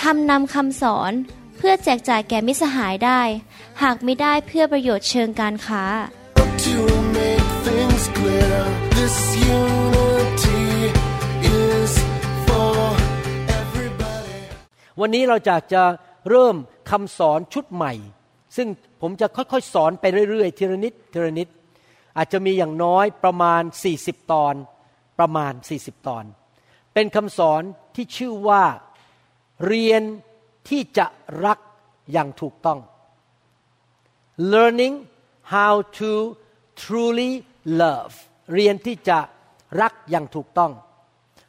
ทำนำคำสอนเพื่อแจกจ่ายแก่มิสหายได้ หากไม่ได้เพื่อประโยชน์เชิงการค้า To make things clear, this unity is for everybody. วันนี้เราจะจะเริ่มคำสอนชุดใหม่ ซึ่งผมจะค่อยๆ สอนไปเรื่อยๆ ทีละนิดทีละนิด อาจจะมีอย่างน้อยประมาณ 40 ตอน ประมาณ 40 ตอน เป็นคำสอนที่ชื่อว่า เรียนที่จะรักอย่างถูกต้อง learning how to truly love เรียนที่จะรักอย่างถูกต้อง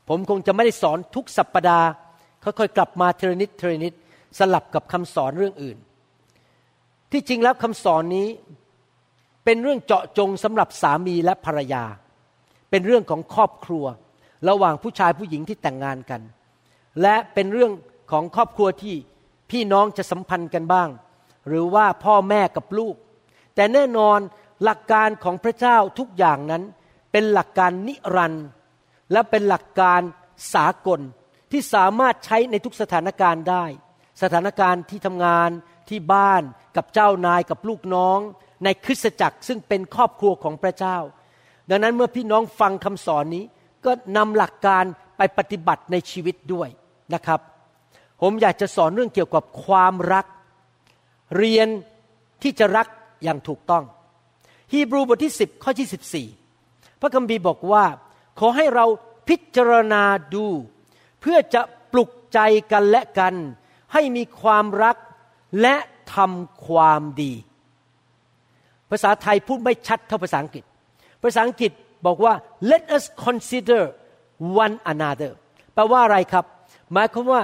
ผมคงจะไม่ได้สอนทุกสัปปดาห์ค่อยๆกลับมาเทรนิดเทรนิดสลับกับคำสอนเรื่องอื่น ที่จริงแล้วคำสอนนี้เป็นเรื่องเจาะจงสำหรับสามีและภรรยา เป็นเรื่องของครอบครัว ระหว่างผู้ชายผู้หญิงที่แต่งงานกัน และเป็นเรื่อง ของครอบครัวที่พี่น้องจะสัมพันธ์กันบ้าง หรือว่าพ่อแม่กับลูก แต่แน่นอนหลักการของพระเจ้าทุกอย่างนั้น เป็นหลักการนิรันดร์และเป็นหลักการสากลที่สามารถใช้ในทุกสถานการณ์ได้ สถานการณ์ที่ทำงานที่บ้านกับเจ้านายกับลูกน้อง ในคริสตจักรซึ่งเป็นครอบครัวของพระเจ้า ดังนั้นเมื่อพี่น้องฟังคำสอนนี้ก็นำหลักการไปปฏิบัติในชีวิตด้วยนะครับ ผมอยากจะสอนเรื่องเกี่ยวกับความรัก เรียนที่จะรักอย่างถูกต้อง ฮีบรูบทที่ 10 ข้อที่14 พระคัมภีร์บอกว่า ขอให้เราพิจารณาดู เพื่อจะปลุกใจกันและกัน ให้มีความรักและทำความดี ภาษาไทยพูดไม่ชัดเท่าภาษาอังกฤษ ภาษาอังกฤษบอกว่า let us consider one another แปลว่าอะไรครับ หมายความว่า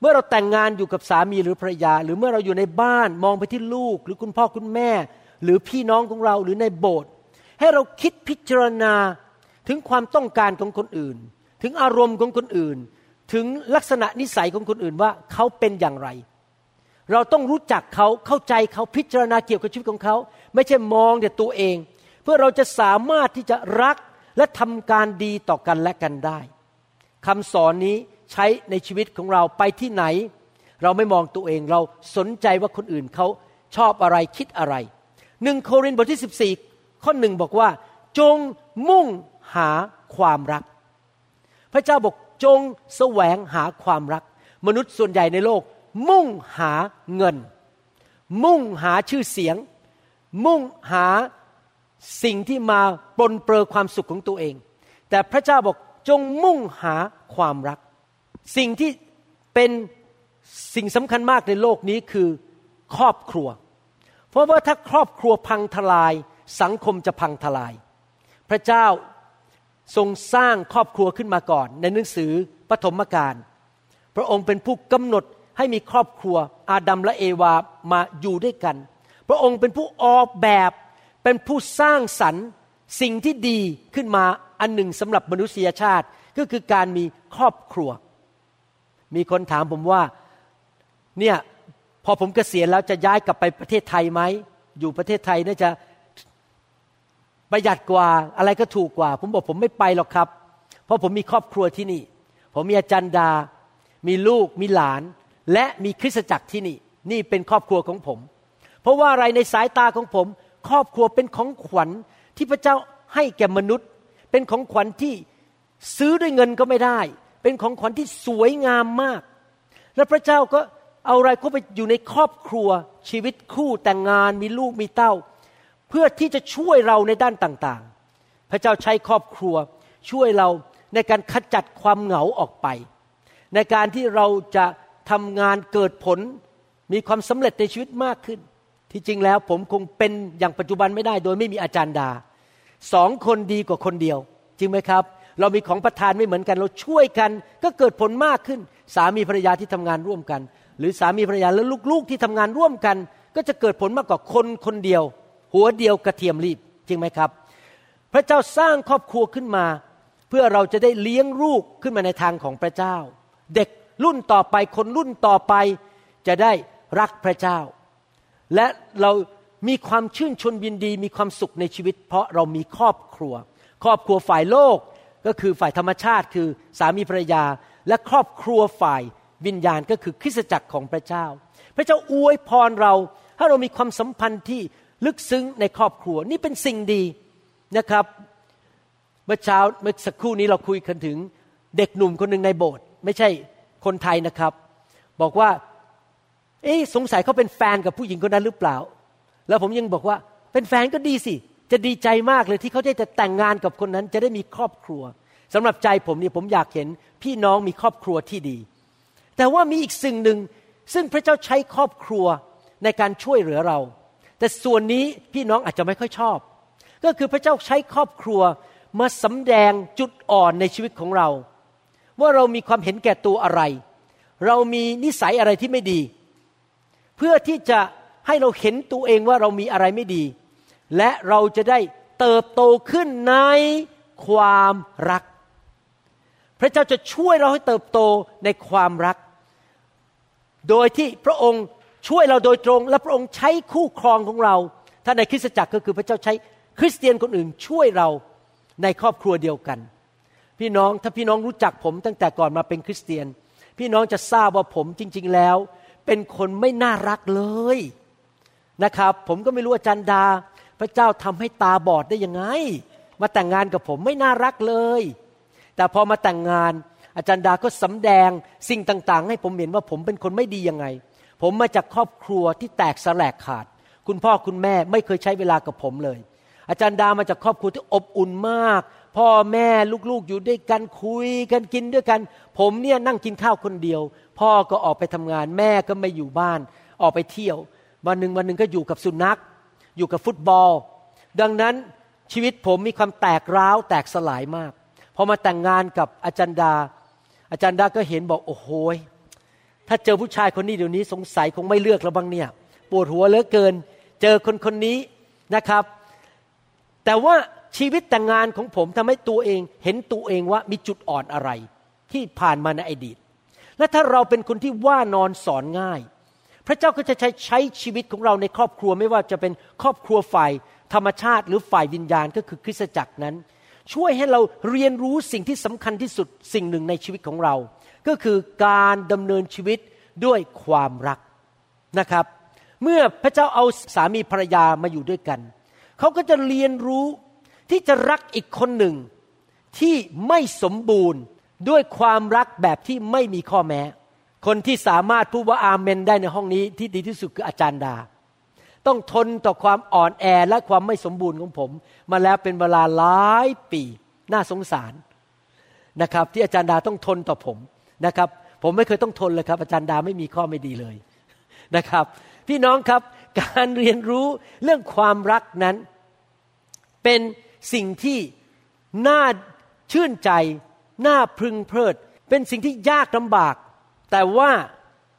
เมื่อเราแต่งงานอยู่กับสามีหรือภรรยา หรือเมื่อเราอยู่ในบ้านมองไปที่ลูก หรือคุณพ่อคุณแม่ หรือพี่น้องของเราหรือในโบสถ์ให้เราคิดพิจารณาถึงความต้องการของคนอื่น ถึงอารมณ์ของคนอื่น ถึงลักษณะนิสัยของคนอื่นว่าเขาเป็นอย่างไร เราต้องรู้จักเขาเข้าใจเขาพิจารณาเกี่ยวกับชีวิตของเขา ไม่ใช่มองแต่ตัวเอง เพื่อเราจะสามารถที่จะรักและทำการดีต่อกันและกันได้คำสอนนี้ ใช้ในชีวิตของเราไปที่ไหน เราไม่มองตัวเองเราสนใจว่าคนอื่นเขาชอบอะไรคิดอะไรหนึ่งโครินธ์บทที่ 14 ข้อหนึ่งบอกว่า จงมุ่งหาความรัก พระเจ้าบอกจงแสวงหาความรัก มนุษย์ส่วนใหญ่ในโลก มุ่งหาเงิน มุ่งหาชื่อเสียง มุ่งหาสิ่งที่มาปนเปื้อความสุขของตัวเอง แต่พระเจ้าบอกจงมุ่งหาความรัก สิ่งที่เป็นสิ่งสำคัญมากในโลกนี้คือครอบครัว เพราะว่าถ้าครอบครัวพังทลายสังคมจะพังทลาย พระเจ้าทรงสร้างครอบครัวขึ้นมาก่อน ในหนังสือปฐมกาลพระองค์เป็นผู้กำหนดให้มีครอบครัวอาดัมและเอวามาอยู่ด้วยกัน พระองค์เป็นผู้ออกแบบเป็นผู้สร้างสรรค์สิ่งที่ดีขึ้นมาอันหนึ่งสำหรับมนุษยชาติก็คือการมีครอบครัว มีคนถามผมว่าเนี่ยพอผมเกษียณแล้วจะย้ายกลับไปประเทศไทยไหมอยู่ประเทศไทยน่าจะประหยัดกว่าอะไรก็ถูกกว่า ผมบอกผมไม่ไปหรอกครับ เพราะผมมีครอบครัวที่นี่ ผมมีอาจารย์ดา มีลูกมีหลาน และมีคริสตจักรที่นี่ นี่เป็นครอบครัวของผม เพราะว่าอะไรในสายตาของผม ครอบครัวเป็นของขวัญที่พระเจ้าให้แก่มนุษย์ เป็นของขวัญที่ซื้อด้วยเงินก็ไม่ได้ เป็นของขวัญที่สวยงามมาก และพระเจ้าก็เอาอะไรเข้าไปอยู่ในครอบครัวชีวิตคู่แต่งงานมีลูกมีเต้า เพื่อที่จะช่วยเราในด้านต่างๆ พระเจ้าใช้ครอบครัวช่วยเราในการขจัดความเหงาออกไป ในการที่เราจะทำงานเกิดผลมีความสำเร็จในชีวิตมากขึ้น ที่จริงแล้วผมคงเป็นอย่างปัจจุบันไม่ได้ โดยไม่มีอาจารย์ดาสองคนดีกว่าคนเดียว จริงไหมครับ เรามีของประทานไม่เหมือนกัน เราช่วยกันก็เกิดผลมากขึ้น สามีภรรยาที่ทำงานร่วมกัน หรือสามีภรรยาและลูกๆที่ทำงานร่วมกัน ก็จะเกิดผลมากกว่าคนคนเดียว หัวเดียวกระเทียมรีบจริงไหมครับ พระเจ้าสร้างครอบครัวขึ้นมา เพื่อเราจะได้เลี้ยงลูกขึ้นมาในทางของพระเจ้า เด็กรุ่นต่อไปคนรุ่นต่อไป จะได้รักพระเจ้า และเรามีความชื่นชมยินดีมีความสุขในชีวิต เพราะเรามีครอบครัว ครอบครัวฝ่ายโลก ก็คือฝ่ายธรรมชาติคือสามีภรรยา และครอบครัวฝ่ายวิญญาณก็คือคริสตจักรของพระเจ้า พระเจ้าอวยพรเราถ้าเรามีความสัมพันธ์ที่ลึกซึ้งในครอบครัวนี่เป็นสิ่งดีนะครับ เมื่อเช้าเมื่อสักครู่นี้เราคุยกันถึงเด็กหนุ่มคนหนึ่งในโบสถ์ไม่ใช่คนไทยนะครับ บอกว่า เอ๊สงสัยเขาเป็นแฟนกับผู้หญิงคนนั้นหรือเปล่า แล้วผมยังบอกว่าเป็นแฟนก็ดีสิ จะดีใจมากเลยที่เขาได้จะแต่งงานกับคนนั้น จะได้มีครอบครัวสำหรับใจผมเนี่ยผมอยากเห็นพี่น้องมีครอบครัวที่ดี แต่ว่ามีอีกสิ่งหนึ่งซึ่งพระเจ้าใช้ครอบครัวในการช่วยเหลือเรา แต่ส่วนนี้พี่น้องอาจจะไม่ค่อยชอบ ก็คือพระเจ้าใช้ครอบครัวมาสำแดงจุดอ่อนในชีวิตของเรา ว่าเรามีความเห็นแก่ตัวอะไร เรามีนิสัยอะไรที่ไม่ดี เพื่อที่จะให้เราเห็นตัวเองว่าเรามีอะไรไม่ดี และเราจะได้เติบโตขึ้นในความรัก พระเจ้าจะช่วยเราให้เติบโตในความรัก โดยที่พระองค์ช่วยเราโดยตรง และพระองค์ใช้คู่ครองของเรา ถ้าในคริสตจักรก็คือพระเจ้าใช้คริสเตียนคนอื่นช่วยเราในครอบครัวเดียวกัน พี่น้องถ้าพี่น้องรู้จักผมตั้งแต่ก่อนมาเป็นคริสเตียน พี่น้องจะทราบว่าผมจริง ๆแล้ว เป็นคนไม่น่ารักเลยนะครับ ผมก็ไม่รู้อาจารย์ดา พระเจ้าทำให้ตาบอดได้ยังไง มาแต่งงานกับผมไม่น่ารักเลย แต่พอมาแต่งงานอาจารย์ดาก็สำแดงสิ่งต่าง ๆ ให้ผมเห็นว่าผมเป็นคนไม่ดียังไง ผมมาจากครอบครัวที่แตกสลกขาด คุณพ่อคุณแม่ไม่เคยใช้เวลากับผมเลย อาจารย์ดามาจากครอบครัวที่อบอุ่นมาก พ่อแม่ลูกๆอยู่ด้วยกันคุยกันกินด้วยกัน ผมเนี่ยนั่งกินข้าวคนเดียว พ่อก็ออกไปทำงานแม่ก็ไม่อยู่บ้านออกไปเที่ยว วันหนึ่งวันหนึ่งก็อยู่กับสุนัข อยู่กับฟุตบอล ดังนั้นชีวิตผมมีความแตกร้าวแตกสลายมากพอมาแต่งงานกับอาจารย์ดา อาจารย์ดาก็เห็นบอกโอ้โหถ้าเจอผู้ชายคนนี้เดี๋ยวนี้สงสัยคงไม่เลือกแล้วบ้างเนี่ย ปวดหัวเหลือเกิน เจอคนคนนี้นะครับ แต่ว่าชีวิตแต่งงานของผมทำให้ตัวเอง เห็นตัวเองว่ามีจุดอ่อนอะไร ที่ผ่านมาในอดีต และถ้าเราเป็นคนที่ว่านอนสอนง่าย พระเจ้าก็จะใช้ใช้ชีวิตของเราในครอบครัวไม่ว่าจะเป็นครอบครัวฝ่ายธรรมชาติหรือฝ่ายวิญญาณก็คือคริสตจักรนั้น ช่วยให้เราเรียนรู้สิ่งที่สำคัญที่สุดสิ่งหนึ่งในชีวิตของเรา ก็คือการดำเนินชีวิตด้วยความรักนะครับ เมื่อพระเจ้าเอาสามีภรรยามาอยู่ด้วยกันเขาก็จะเรียนรู้ที่จะรักอีกคนหนึ่งที่ไม่สมบูรณ์ด้วยความรักแบบที่ไม่มีข้อแม้ คนที่สามารถพูดว่าอาเมนได้ในห้องนี้ที่ดีที่สุดคืออาจารย์ดา ต้องทนต่อความอ่อนแอและความไม่สมบูรณ์ของผม มาแล้วเป็นเวลาหลายปี น่าสงสารนะครับ ที่อาจารย์ดาต้องทนต่อผมนะครับ ผมไม่เคยต้องทนเลยครับ อาจารย์ดาไม่มีข้อไม่ดีเลยนะครับ พี่น้องครับการเรียนรู้เรื่องความรักนั้น เป็นสิ่งที่น่าชื่นใจ น่าพึงเพลิด เป็นสิ่งที่ยากลำบาก แต่ว่า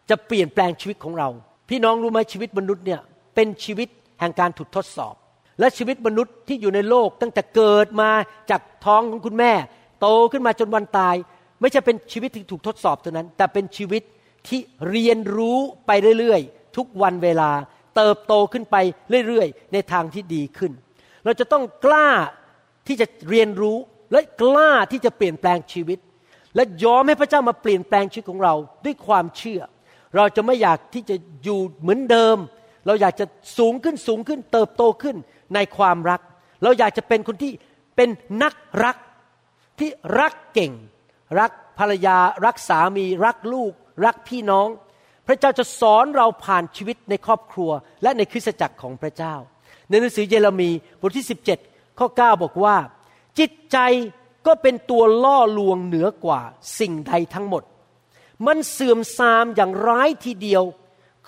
จะเปลี่ยนแปลงชีวิตของเรา พี่น้องรู้ไหมชีวิตมนุษย์เนี่ยเป็นชีวิตแห่งการถูกทดสอบ และชีวิตมนุษย์ที่อยู่ในโลกตั้งแต่เกิดมาจากท้องของคุณแม่ โตขึ้นมาจนวันตาย ไม่ใช่เป็นชีวิตที่ถูกทดสอบเท่านั้น แต่เป็นชีวิตที่เรียนรู้ไปเรื่อยๆ ทุกวันเวลาเติบโตขึ้นไปเรื่อยๆ ในทางที่ดีขึ้น เราจะต้องกล้าที่จะเรียนรู้และกล้าที่จะเปลี่ยนแปลงชีวิต และยอมให้พระเจ้ามาเปลี่ยนแปลงชีวิตของเราด้วยความเชื่อ เราจะไม่อยากที่จะอยู่เหมือนเดิม เราอยากจะสูงขึ้นสูงขึ้น เติบโตขึ้นในความรัก เราอยากจะเป็นคนที่เป็นนักรักที่รักเก่ง รักภรรยา รักสามี รักลูก รักพี่น้อง พระเจ้าจะสอนเราผ่านชีวิตในครอบครัว และในคริสตจักรของพระเจ้า ในหนังสือเยเรมีบทที่ 17 ข้อ 9 บอกว่า จิตใจ ก็เป็นตัวล่อลวงเหนือกว่าสิ่งใดทั้งหมด มันเสื่อมทรามอย่างร้ายทีเดียว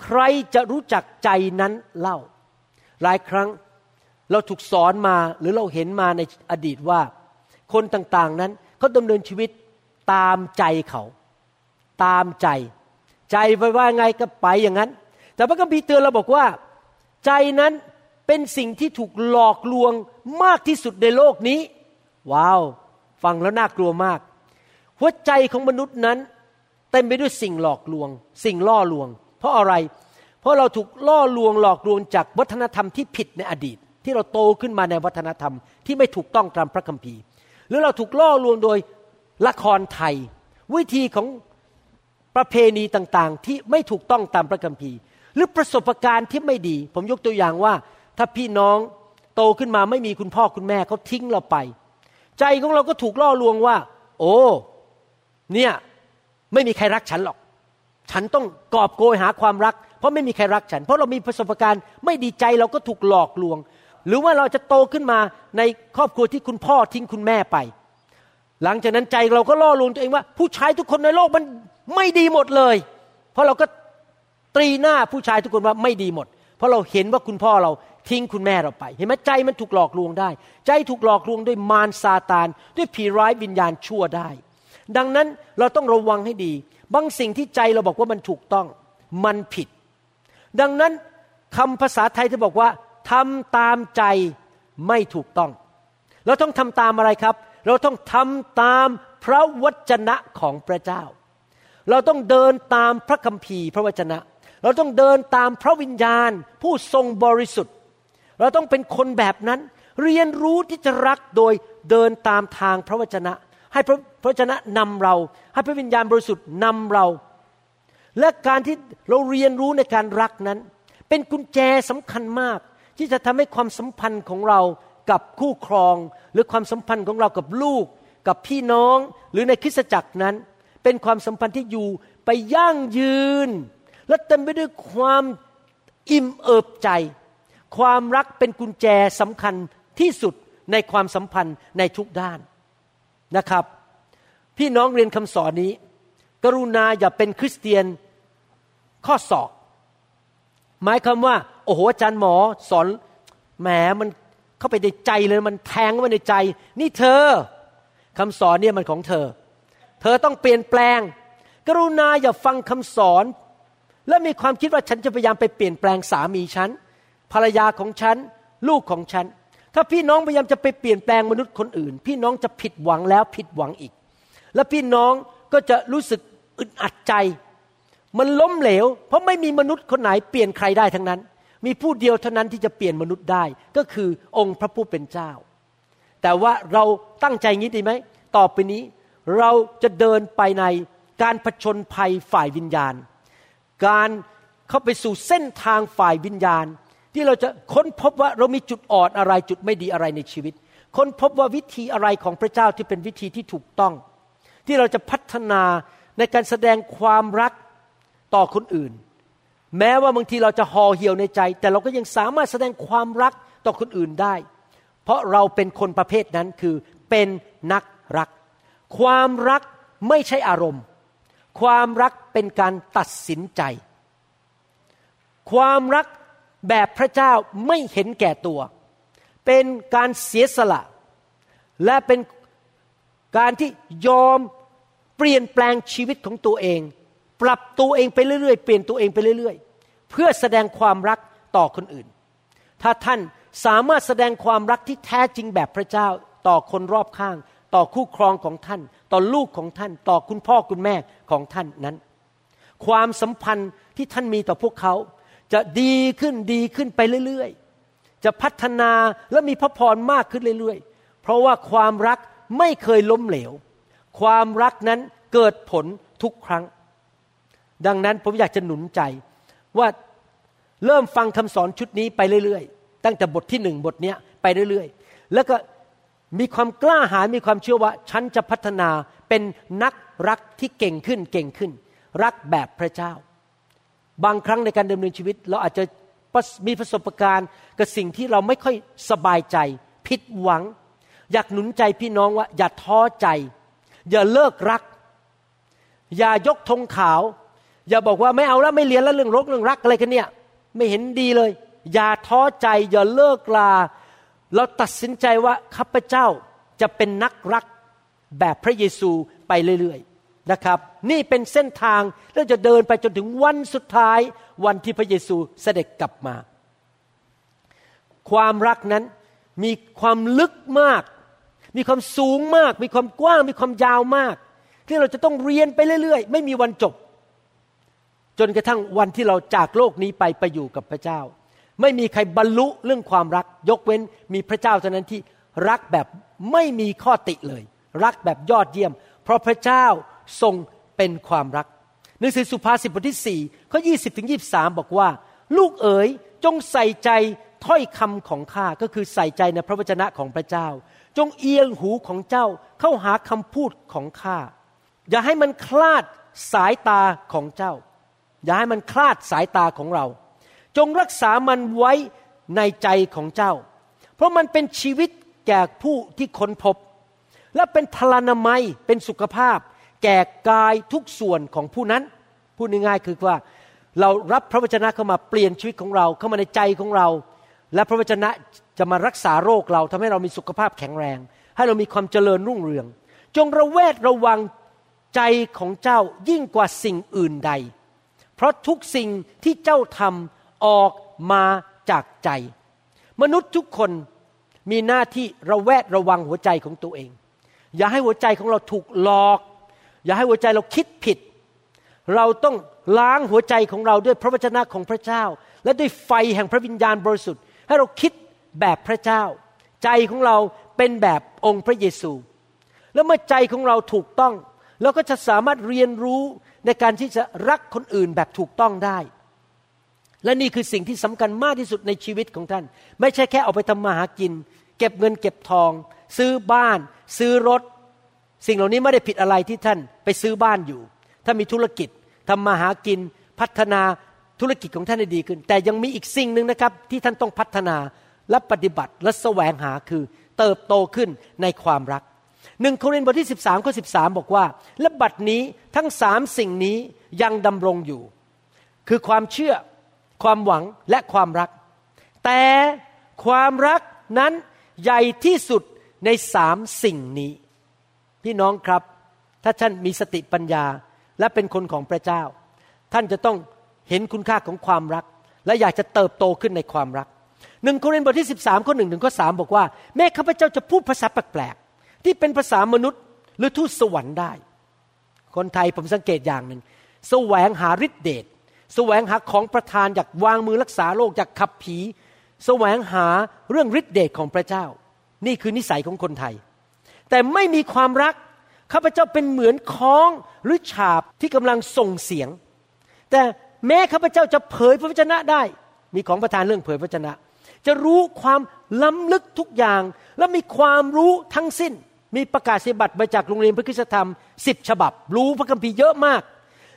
ใครจะรู้จักใจนั้นเล่า หลายครั้งเราถูกสอนมาหรือเราเห็นมาในอดีตว่า คนต่างๆนั้นเขาดำเนินชีวิตตามใจเขา ตามใจ ใจไปว่าไงก็ไปอย่างนั้น แต่พระคัมภีร์เตือนเราบอกว่า ใจนั้นเป็นสิ่งที่ถูกหลอกลวงมากที่สุดในโลกนี้ ว้าว ฟังแล้วน่ากลัวมาก หัวใจของมนุษย์นั้น เต็มไปด้วยสิ่งหลอกลวง สิ่งล่อลวง เพราะอะไร เพราะเราถูกล่อลวงหลอกลวงจากวัฒนธรรมที่ผิดในอดีต ที่เราโตขึ้นมาในวัฒนธรรมที่ไม่ถูกต้องตามพระคัมภีร์ หรือเราถูกล่อลวงโดยละครไทย วิธีของประเพณีต่างๆ ที่ไม่ถูกต้องตามพระคัมภีร์ หรือประสบการณ์ที่ไม่ดี ผมยกตัวอย่างว่า ถ้าพี่น้องโตขึ้นมาไม่มีคุณพ่อคุณแม่เขาทิ้งเราไป ใจของเราก็ถูกล่อลวงว่า โอ้เนี่ยไม่มีใครรักฉันหรอก ฉันต้องกอบโกยหาความรัก เพราะไม่มีใครรักฉัน เพราะเรามีประสบการณ์ไม่ดีใจเราก็ถูกหลอกลวง หรือว่าเราจะโตขึ้นมาในครอบครัวที่คุณพ่อทิ้งคุณแม่ไป หลังจากนั้นใจเราก็ล่อลวงตัวเองว่า ผู้ชายทุกคนในโลกมันไม่ดีหมดเลย เพราะเราก็ตรีหน้าผู้ชายทุกคนว่าไม่ดีหมด เพราะเราเห็นว่าคุณพ่อเรา ทิ้งคุณแม่เราไป เห็นไหมใจมันถูกหลอกลวงได้ ใจถูกหลอกลวงด้วยมารซาตาน ด้วยผีร้ายวิญญาณชั่วได้ ดังนั้นเราต้องระวังให้ดี บางสิ่งที่ใจเราบอกว่ามันถูกต้อง มันผิด ดังนั้นคำภาษาไทยที่บอกว่าทำตามใจไม่ถูกต้อง เราต้องทำตามอะไรครับ เราต้องทำตามพระวจนะของพระเจ้า เราต้องเดินตามพระคัมภีร์พระวจนะ เราต้องเดินตามพระวิญญาณ ผู้ทรงบริสุทธิ์ เราต้องเป็นคนแบบนั้น เรียนรู้ที่จะรักโดยเดินตามทางพระวจนะ ให้พระพระวจนะนำเรา ให้พระวิญญาณบริสุทธิ์นำเรา และการที่เราเรียนรู้ในการรักนั้น เป็นกุญแจสำคัญมาก ที่จะทำให้ความสัมพันธ์ของเรากับคู่ครอง หรือความสัมพันธ์ของเรากับลูก กับพี่น้องหรือในคริสตจักรนั้น เป็นความสัมพันธ์ที่อยู่ไปยั่งยืน และเต็มไปด้วยความอิ่มเอิบใจ ความรักเป็นกุญแจสำคัญที่สุดในความสัมพันธ์ในทุกด้านนะครับ พี่น้องเรียนคำสอนนี้ กรุณาอย่าเป็นคริสเตียนข้อศอก หมายความว่า โอ้โหอาจารย์หมอสอนแหมมันเข้าไปในใจเลยมันแทงเข้าไปในใจ นี่เธอคำสอนเนี่ยมันของเธอ เธอต้องเปลี่ยนแปลง กรุณาอย่าฟังคำสอน และมีความคิดว่าฉันจะพยายามไปเปลี่ยนแปลงสามีฉัน ภรรยาของฉัน ลูกของฉัน ถ้าพี่น้องพยายามจะไปเปลี่ยนแปลงมนุษย์คนอื่น พี่น้องจะผิดหวังแล้วผิดหวังอีก และพี่น้องก็จะรู้สึกอึดอัดใจ มันล้มเหลว เพราะไม่มีมนุษย์คนไหนเปลี่ยนใครได้ทั้งนั้น มีผู้เดียวเท่านั้นที่จะเปลี่ยนมนุษย์ได้ ก็คือองค์พระผู้เป็นเจ้า แต่ว่าเราตั้งใจงี้ดีไหมต่อไปนี้เราจะเดินไปในการผชนภัยฝ่ายวิญญาณ การเข้าไปสู่เส้นทางฝ่ายวิญญาณ ที่เราจะค้นพบว่าเรามีจุดอ่อนอะไรจุดไม่ดีอะไรในชีวิต ค้นพบว่าวิธีอะไรของพระเจ้าที่เป็นวิธีที่ถูกต้อง ที่เราจะพัฒนาในการแสดงความรักต่อคนอื่น แม้ว่าบางทีเราจะห่อเหี่ยวในใจ แต่เราก็ยังสามารถแสดงความรักต่อคนอื่นได้ เพราะเราเป็นคนประเภทนั้นคือเป็นนักรัก ความรักไม่ใช่อารมณ์ ความรักเป็นการตัดสินใจ ความรัก แบบพระเจ้าไม่เห็นแก่ตัว เป็นการเสียสละ และเป็นการที่ยอมเปลี่ยนแปลงชีวิตของตัวเอง ปรับตัวเองไปเรื่อยๆ เปลี่ยนตัวเองไปเรื่อยๆ เพื่อแสดงความรักต่อคนอื่น ถ้าท่านสามารถแสดงความรักที่แท้จริงแบบพระเจ้าต่อคนรอบข้าง ต่อคู่ครองของท่าน ต่อลูกของท่าน ต่อคุณพ่อคุณแม่ของท่านนั้น ความสัมพันธ์ที่ท่านมีต่อพวกเขา จะดีขึ้นดีขึ้นไปเรื่อยๆ จะพัฒนาและมีพระพรมากขึ้นเรื่อยๆ เพราะว่าความรักไม่เคยล้มเหลว ความรักนั้นเกิดผลทุกครั้ง ดังนั้นผมอยากจะหนุนใจว่าเริ่มฟังคำสอนชุดนี้ไปเรื่อยๆ ตั้งแต่บทที่หนึ่งบทนี้ไปเรื่อยๆ แล้วก็มีความกล้าหาญมีความเชื่อว่า ฉันจะพัฒนาเป็นนักรักที่เก่งขึ้นเก่งขึ้น รักแบบพระเจ้า บางครั้งในการดำเนินชีวิต เราอาจจะมีประสบการณ์กับสิ่งที่เราไม่ค่อยสบายใจ ผิดหวัง อยากหนุนใจพี่น้องว่า อย่าท้อใจ อย่าเลิกรัก อย่ายกธงขาว อย่าบอกว่าไม่เอาแล้วไม่เรียนแล้วเรื่องรกเรื่องรักอะไรกันเนี่ย ไม่เห็นดีเลย อย่าท้อใจ อย่าเลิกลา เราตัดสินใจว่าข้าพเจ้าจะเป็นนักรักแบบพระเยซูไปเรื่อย นะครับ นี่เป็นเส้นทางแล้วจะเดินไปจนถึงวันสุดท้ายวันที่พระเยซูเสด็จกลับมา ความรักนั้นมีความลึกมาก มีความสูงมาก มีความกว้าง มีความยาวมาก ที่เราจะต้องเรียนไปเรื่อย ๆ ไม่มีวันจบ จนกระทั่งวันที่เราจากโลกนี้ไปไปอยู่กับพระเจ้า ไม่มีใครบรรลุเรื่องความรัก ยกเว้นมีพระเจ้าเท่านั้นที่รักแบบไม่มีข้อติเลย รักแบบยอดเยี่ยม เพราะพระเจ้า ทรงเป็นความรักหนังสือสุภาษิตบทที่4ข้อ20ถึง23บสาบอกว่า ลูกเอ๋ยจงใส่ใจถ้อยคำของข้าก็คือใส่ใจในพระวจนะของพระเจ้า จงเอียงหูของเจ้าเข้าหาคำพูดของข้าอย่าให้มันคลาดสายตาของเจ้า อย่าให้มันคลาดสายตาของเรา จงรักษามันไว้ในใจของเจ้า เพราะมันเป็นชีวิตแก่ผู้ที่ค้นพบ และเป็นพลานามัยเป็นสุขภาพ แก่กายทุกส่วนของผู้นั้น พูดง่ายๆคือว่า เรารับพระวจนะเข้ามาเปลี่ยนชีวิตของเราเข้ามาในใจของเรา และพระวจนะจะมารักษาโรคเราทำให้เรามีสุขภาพแข็งแรง ให้เรามีความเจริญรุ่งเรือง จงระแวดระวังใจของเจ้ายิ่งกว่าสิ่งอื่นใด เพราะทุกสิ่งที่เจ้าทำออกมาจากใจ มนุษย์ทุกคนมีหน้าที่ระแวดระวังหัวใจของตัวเอง อย่าให้หัวใจของเราถูกหลอก อย่าให้หัวใจเราคิดผิด เราต้องล้างหัวใจของเราด้วยพระวจนะของพระเจ้า และด้วยไฟแห่งพระวิญญาณบริสุทธิ์ ให้เราคิดแบบพระเจ้า ใจของเราเป็นแบบองค์พระเยซู แล้วเมื่อใจของเราถูกต้องเราก็จะสามารถเรียนรู้ในการที่จะรักคนอื่นแบบถูกต้องได้ และนี่คือสิ่งที่สำคัญมากที่สุดในชีวิตของท่าน ไม่ใช่แค่เอาไปทำมาหากิน เก็บเงินเก็บทอง ซื้อบ้าน ซื้อรถ สิ่งเหล่านี้ไม่ได้ผิดอะไรที่ท่านไปซื้อบ้านอยู่ ถ้ามีธุรกิจทำมาหากินพัฒนาธุรกิจของท่านให้ดีขึ้น แต่ยังมีอีกสิ่งหนึ่งนะครับที่ท่านต้องพัฒนาและปฏิบัติและแสวงหาคือเติบโตขึ้นในความรักหนึ่งโครินธ์บทที่ 13ข้อ13บอกว่า และบัดนี้ทั้งสามสิ่งนี้ยังดำรงอยู่ คือความเชื่อความหวังและความรัก แต่ความรักนั้นใหญ่ที่สุดในสามสิ่งนี้ พี่น้องครับ ถ้าท่านมีสติปัญญาและเป็นคนของพระเจ้า ท่านจะต้องเห็นคุณค่าของความรัก และอยากจะเติบโตขึ้นในความรักหนึ่งโครินธ์บทที่ 13ข้อหนึ่งถึงข้อสบอกว่า แม้ข้าพเจ้าจะพูดภาษาแปลกๆที่เป็นภาษามนุษย์ หรือทูตสวรรค์ได้ คนไทยผมสังเกตอย่างหนึ่งแสวงหาฤทธิเดชแสวงหาของประทานอยากวางมือรักษาโรคอยากขับผี แสวงหาเรื่องฤทธิเดชของพระเจ้า นี่คือนิสัยของคนไทย แต่ไม่มีความรักข้าพเจ้าเป็นเหมือนค้องหรือฉาบที่กำลังส่งเสียง แต่แม้ข้าพเจ้าจะเผยพระวจนะได้ มีของประทานเรื่องเผยพระวจนะ จะรู้ความล้ำลึกทุกอย่าง และมีความรู้ทั้งสิ้น มีประกาศสิบัตรมาจากโรงเรียนพระคุณธรรมสิบฉบับ รู้พระคัมภีร์เยอะมาก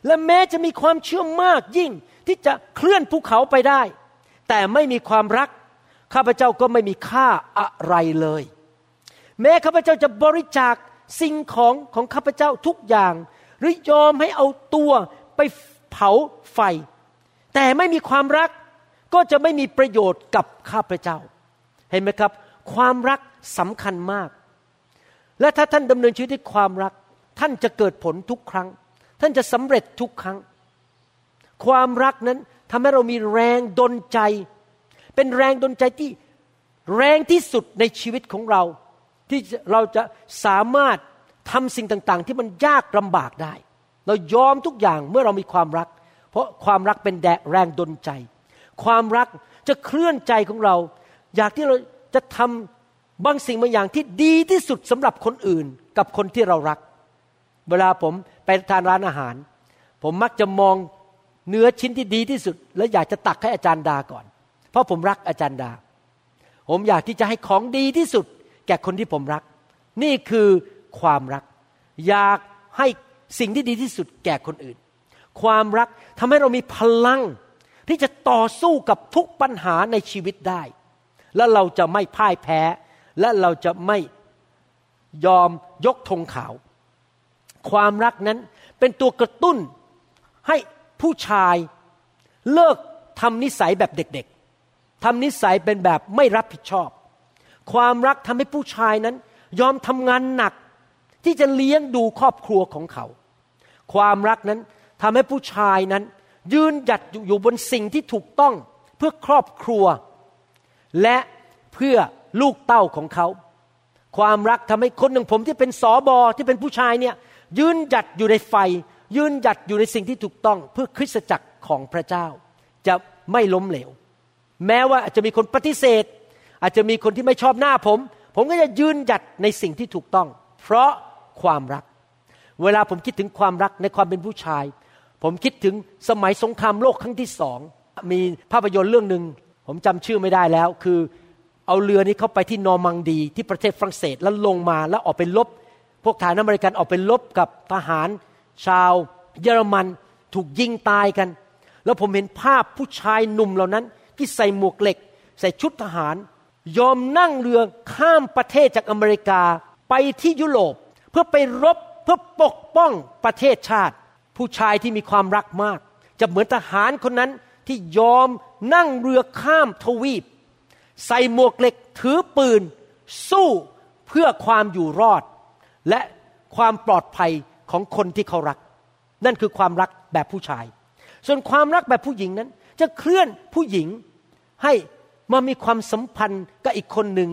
และแม้จะมีความเชื่อมากยิ่งที่จะเคลื่อนภูเขาไปได้ แต่ไม่มีความรักข้าพเจ้าก็ไม่มีค่าอะไรเลย แม้ข้าพเจ้าจะบริจาคสิ่งของของข้าพเจ้าทุกอย่าง หรือยอมให้เอาตัวไปเผาไฟ แต่ไม่มีความรักก็จะไม่มีประโยชน์กับข้าพเจ้า เห็นไหมครับ ความรักสำคัญมาก และถ้าท่านดำเนินชีวิตด้วยความรัก ท่านจะเกิดผลทุกครั้ง ท่านจะสำเร็จทุกครั้ง ความรักนั้นทำให้เรามีแรงดลใจ เป็นแรงดลใจที่แรงที่สุดในชีวิตของเรา ที่เราจะสามารถทำสิ่งต่างๆ ที่มันยากลำบากได้ เรายอมทุกอย่างเมื่อเรามีความรัก เพราะความรักเป็นแดแรงดลใจ ความรักจะเคลื่อนใจของเรา อยากที่เราจะทำบางสิ่งบางอย่างที่ดีที่สุดสำหรับคนอื่น กับคนที่เรารัก เวลาผมไปทานร้านอาหาร ผมมักจะมองเนื้อชิ้นที่ดีที่สุด แล้วอยากจะตักให้อาจารย์ดาก่อน เพราะผมรักอาจารย์ดา ผมอยากที่จะให้ของดีที่สุด แก่คนที่ผมรัก นี่คือความรัก อยากให้สิ่งที่ดีที่สุดแก่คนอื่น ความรักทำให้เรามีพลัง ที่จะต่อสู้กับทุกปัญหาในชีวิตได้ และเราจะไม่พ่ายแพ้ และเราจะไม่ยอมยกธงขาว ความรักนั้นเป็นตัวกระตุ้นให้ผู้ชายเลิกทำนิสัยแบบเด็กๆทำนิสัยเป็นแบบไม่รับผิดชอบ ความรักทำให้ผู้ชายนั้น ยอมทำงานหนักที่จะเลี้ยงดูครอบครัวของเขา ความรักนั้นทำให้ผู้ชายนั้น ยืนหยัดอยู่บนสิ่งที่ถูกต้องเพื่อครอบครัว และเพื่อลูกเต้าของเขา ความรักทำให้คนหนึ่งผมที่เป็นสอบอที่เป็นผู้ชายเนี่ยยืนหยัดอยู่ในไฟ ยืนหยัดอยู่ในสิ่งที่ถูกต้องเพื่อคริสตจักรของพระเจ้า จะไม่ล้มเหลว แม้ว่าอาจจะมีคนปฏิเสธ อาจจะมีคนที่ไม่ชอบหน้าผม ผมก็จะยืนหยัดในสิ่งที่ถูกต้อง เพราะความรัก เวลาผมคิดถึงความรักในความเป็นผู้ชาย ผมคิดถึงสมัยสงครามโลกครั้งที่สองมีภาพยนตร์เรื่องหนึ่งผมจำชื่อไม่ได้แล้ว คือเอาเรือนี้เข้าไปที่นอร์มังดี ที่ประเทศฝรั่งเศสแล้วลงมาแล้วออกไปลบ พวกทหารอเมริกันออกไปลบกับทหาร ชาว เยอรมันถูกยิงตายกัน แล้วผมเห็นภาพผู้ชายหนุ่มเหล่านั้น ที่ใส่หมวกเหล็ก ใส่ชุดทหาร ยอมนั่งเรือข้ามประเทศจากอเมริกาไปที่ยุโรป เพื่อไปรบเพื่อปกป้องประเทศชาติ ผู้ชายที่มีความรักมาก จะเหมือนทหารคนนั้นที่ยอมนั่งเรือข้ามทวีป ใส่หมวกเหล็กถือปืน สู้เพื่อความอยู่รอด และความปลอดภัยของคนที่เขารัก นั่นคือความรักแบบผู้ชาย ส่วนความรักแบบผู้หญิงนั้น จะเคลื่อนผู้หญิงให้ มามีความสัมพันธ์กับอีกคนหนึ่ง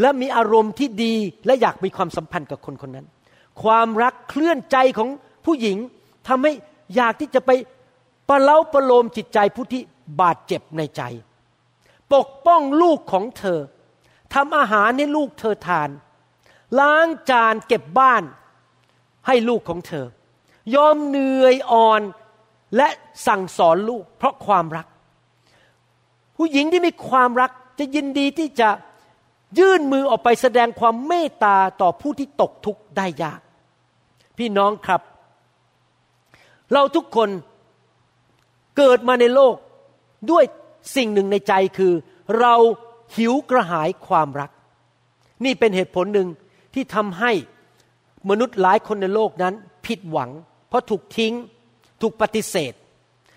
และมีอารมณ์ที่ดีและอยากมีความสัมพันธ์กับคนคนนั้น ความรักเคลื่อนใจของผู้หญิงทำให้อยากที่จะไปประเล้าประโลมจิตใจผู้ที่บาดเจ็บในใจ ปกป้องลูกของเธอทำอาหารให้ลูกเธอทาน ล้างจานเก็บบ้านให้ลูกของเธอ ยอมเหนื่อยอ่อนและสั่งสอนลูกเพราะความรัก ผู้หญิงที่มีความรักจะยินดีที่จะยื่นมือออกไปแสดงความเมตตาต่อผู้ที่ตกทุกข์ได้ยาก พี่น้องครับ เราทุกคนเกิดมาในโลกด้วยสิ่งหนึ่งในใจคือ เราหิวกระหายความรัก นี่เป็นเหตุผลหนึ่งที่ทำให้มนุษย์หลายคนในโลกนั้น ผิดหวัง เพราะถูกทิ้ง ถูกปฏิเสธ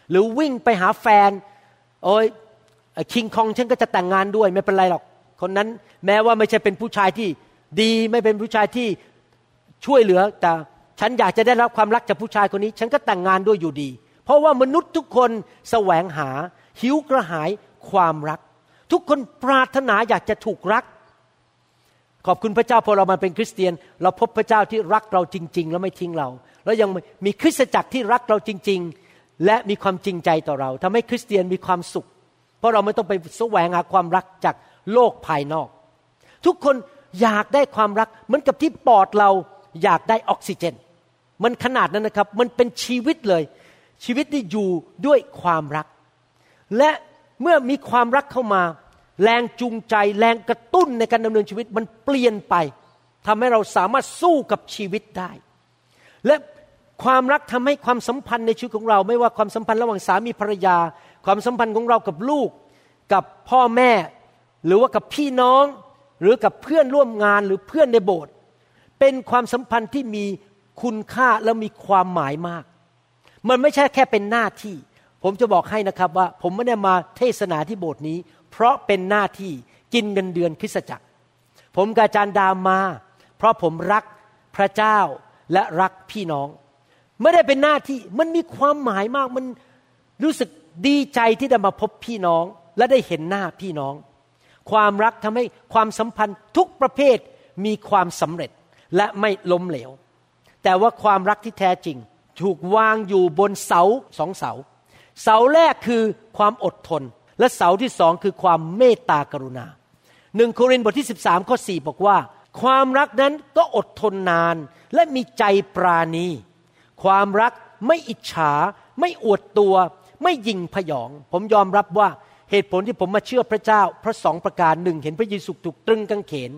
หรือวิ่งไปหาแฟน โอ้ย คิงคองฉันก็จะแต่งงานด้วยไม่เป็นไรหรอก คนนั้นแม้ว่าไม่ใช่เป็นผู้ชายที่ดีไม่เป็นผู้ชายที่ช่วยเหลือ แต่ฉันอยากจะได้รับความรักจากผู้ชายคนนี้ ฉันก็แต่งงานด้วยอยู่ดี เพราะว่ามนุษย์ทุกคนแสวงหา หิวกระหายความรัก ทุกคนปรารถนาอยากจะถูกรัก ขอบคุณพระเจ้าพอเรามาเป็นคริสเตียน เราพบพระเจ้าที่รักเราจริง ๆ แล้วไม่ทิ้งเรา แล้วยังมีคริสตจักรที่รักเราจริง ๆ และมีความจริงใจต่อเราทำให้คริสเตียนมีความสุข เพราะเราไม่ต้องไปแสวงหาความรักจากโลกภายนอก ทุกคนอยากได้ความรักเหมือนกับที่ปอดเราอยากได้ออกซิเจน มันขนาดนั้นนะครับ มันเป็นชีวิตเลย ชีวิตที่อยู่ด้วยความรัก และเมื่อมีความรักเข้ามา แรงจูงใจ แรงกระตุ้นในการดำเนินชีวิตมันเปลี่ยนไปทำให้เราสามารถสู้กับชีวิตได้ และความรักทำให้ความสัมพันธ์ในชีวิตของเรา ไม่ว่าความสัมพันธ์ระหว่างสามีภรรยา ความสัมพันธ์ของเรากับลูก กับพ่อแม่ หรือว่ากับพี่น้อง หรือกับเพื่อนร่วมงานหรือเพื่อนในโบสถ์เป็นความสัมพันธ์ที่มีคุณค่าและมีความหมายมาก มันไม่ใช่แค่เป็นหน้าที่ ผมจะบอกให้นะครับว่า ผมไม่ได้มาเทศนาที่โบสถ์นี้ เพราะเป็นหน้าที่กินเงินเดือนคริสตจักร ผมกาจารย์ดามมา เพราะผมรักพระเจ้าและรักพี่น้อง ไม่ได้เป็นหน้าที่มันมีความหมายมากมันรู้สึก ดีใจที่ได้มาพบพี่น้องและได้เห็นหน้าพี่น้อง ความรักทำให้ความสัมพันธ์ทุกประเภทมีความสำเร็จและไม่ล้มเหลว แต่ว่าความรักที่แท้จริง ถูกวางอยู่บนเสาสองเสา เสาแรกคือความอดทน และเสาที่สองคือความเมตตากรุณาหนึ่งโครินธ์บทที่ 13ข้อ4บอกว่า ความรักนั้นก็อดทนนานและมีใจปราณี ความรักไม่อิจฉาไม่อวดตัว ไม่ยิงพยอง ผมยอมรับว่าเหตุผลที่ผมมาเชื่อพระเจ้า เพราะสองประการหนึ่งเห็นพระเยซูถูกตรึงกางเขน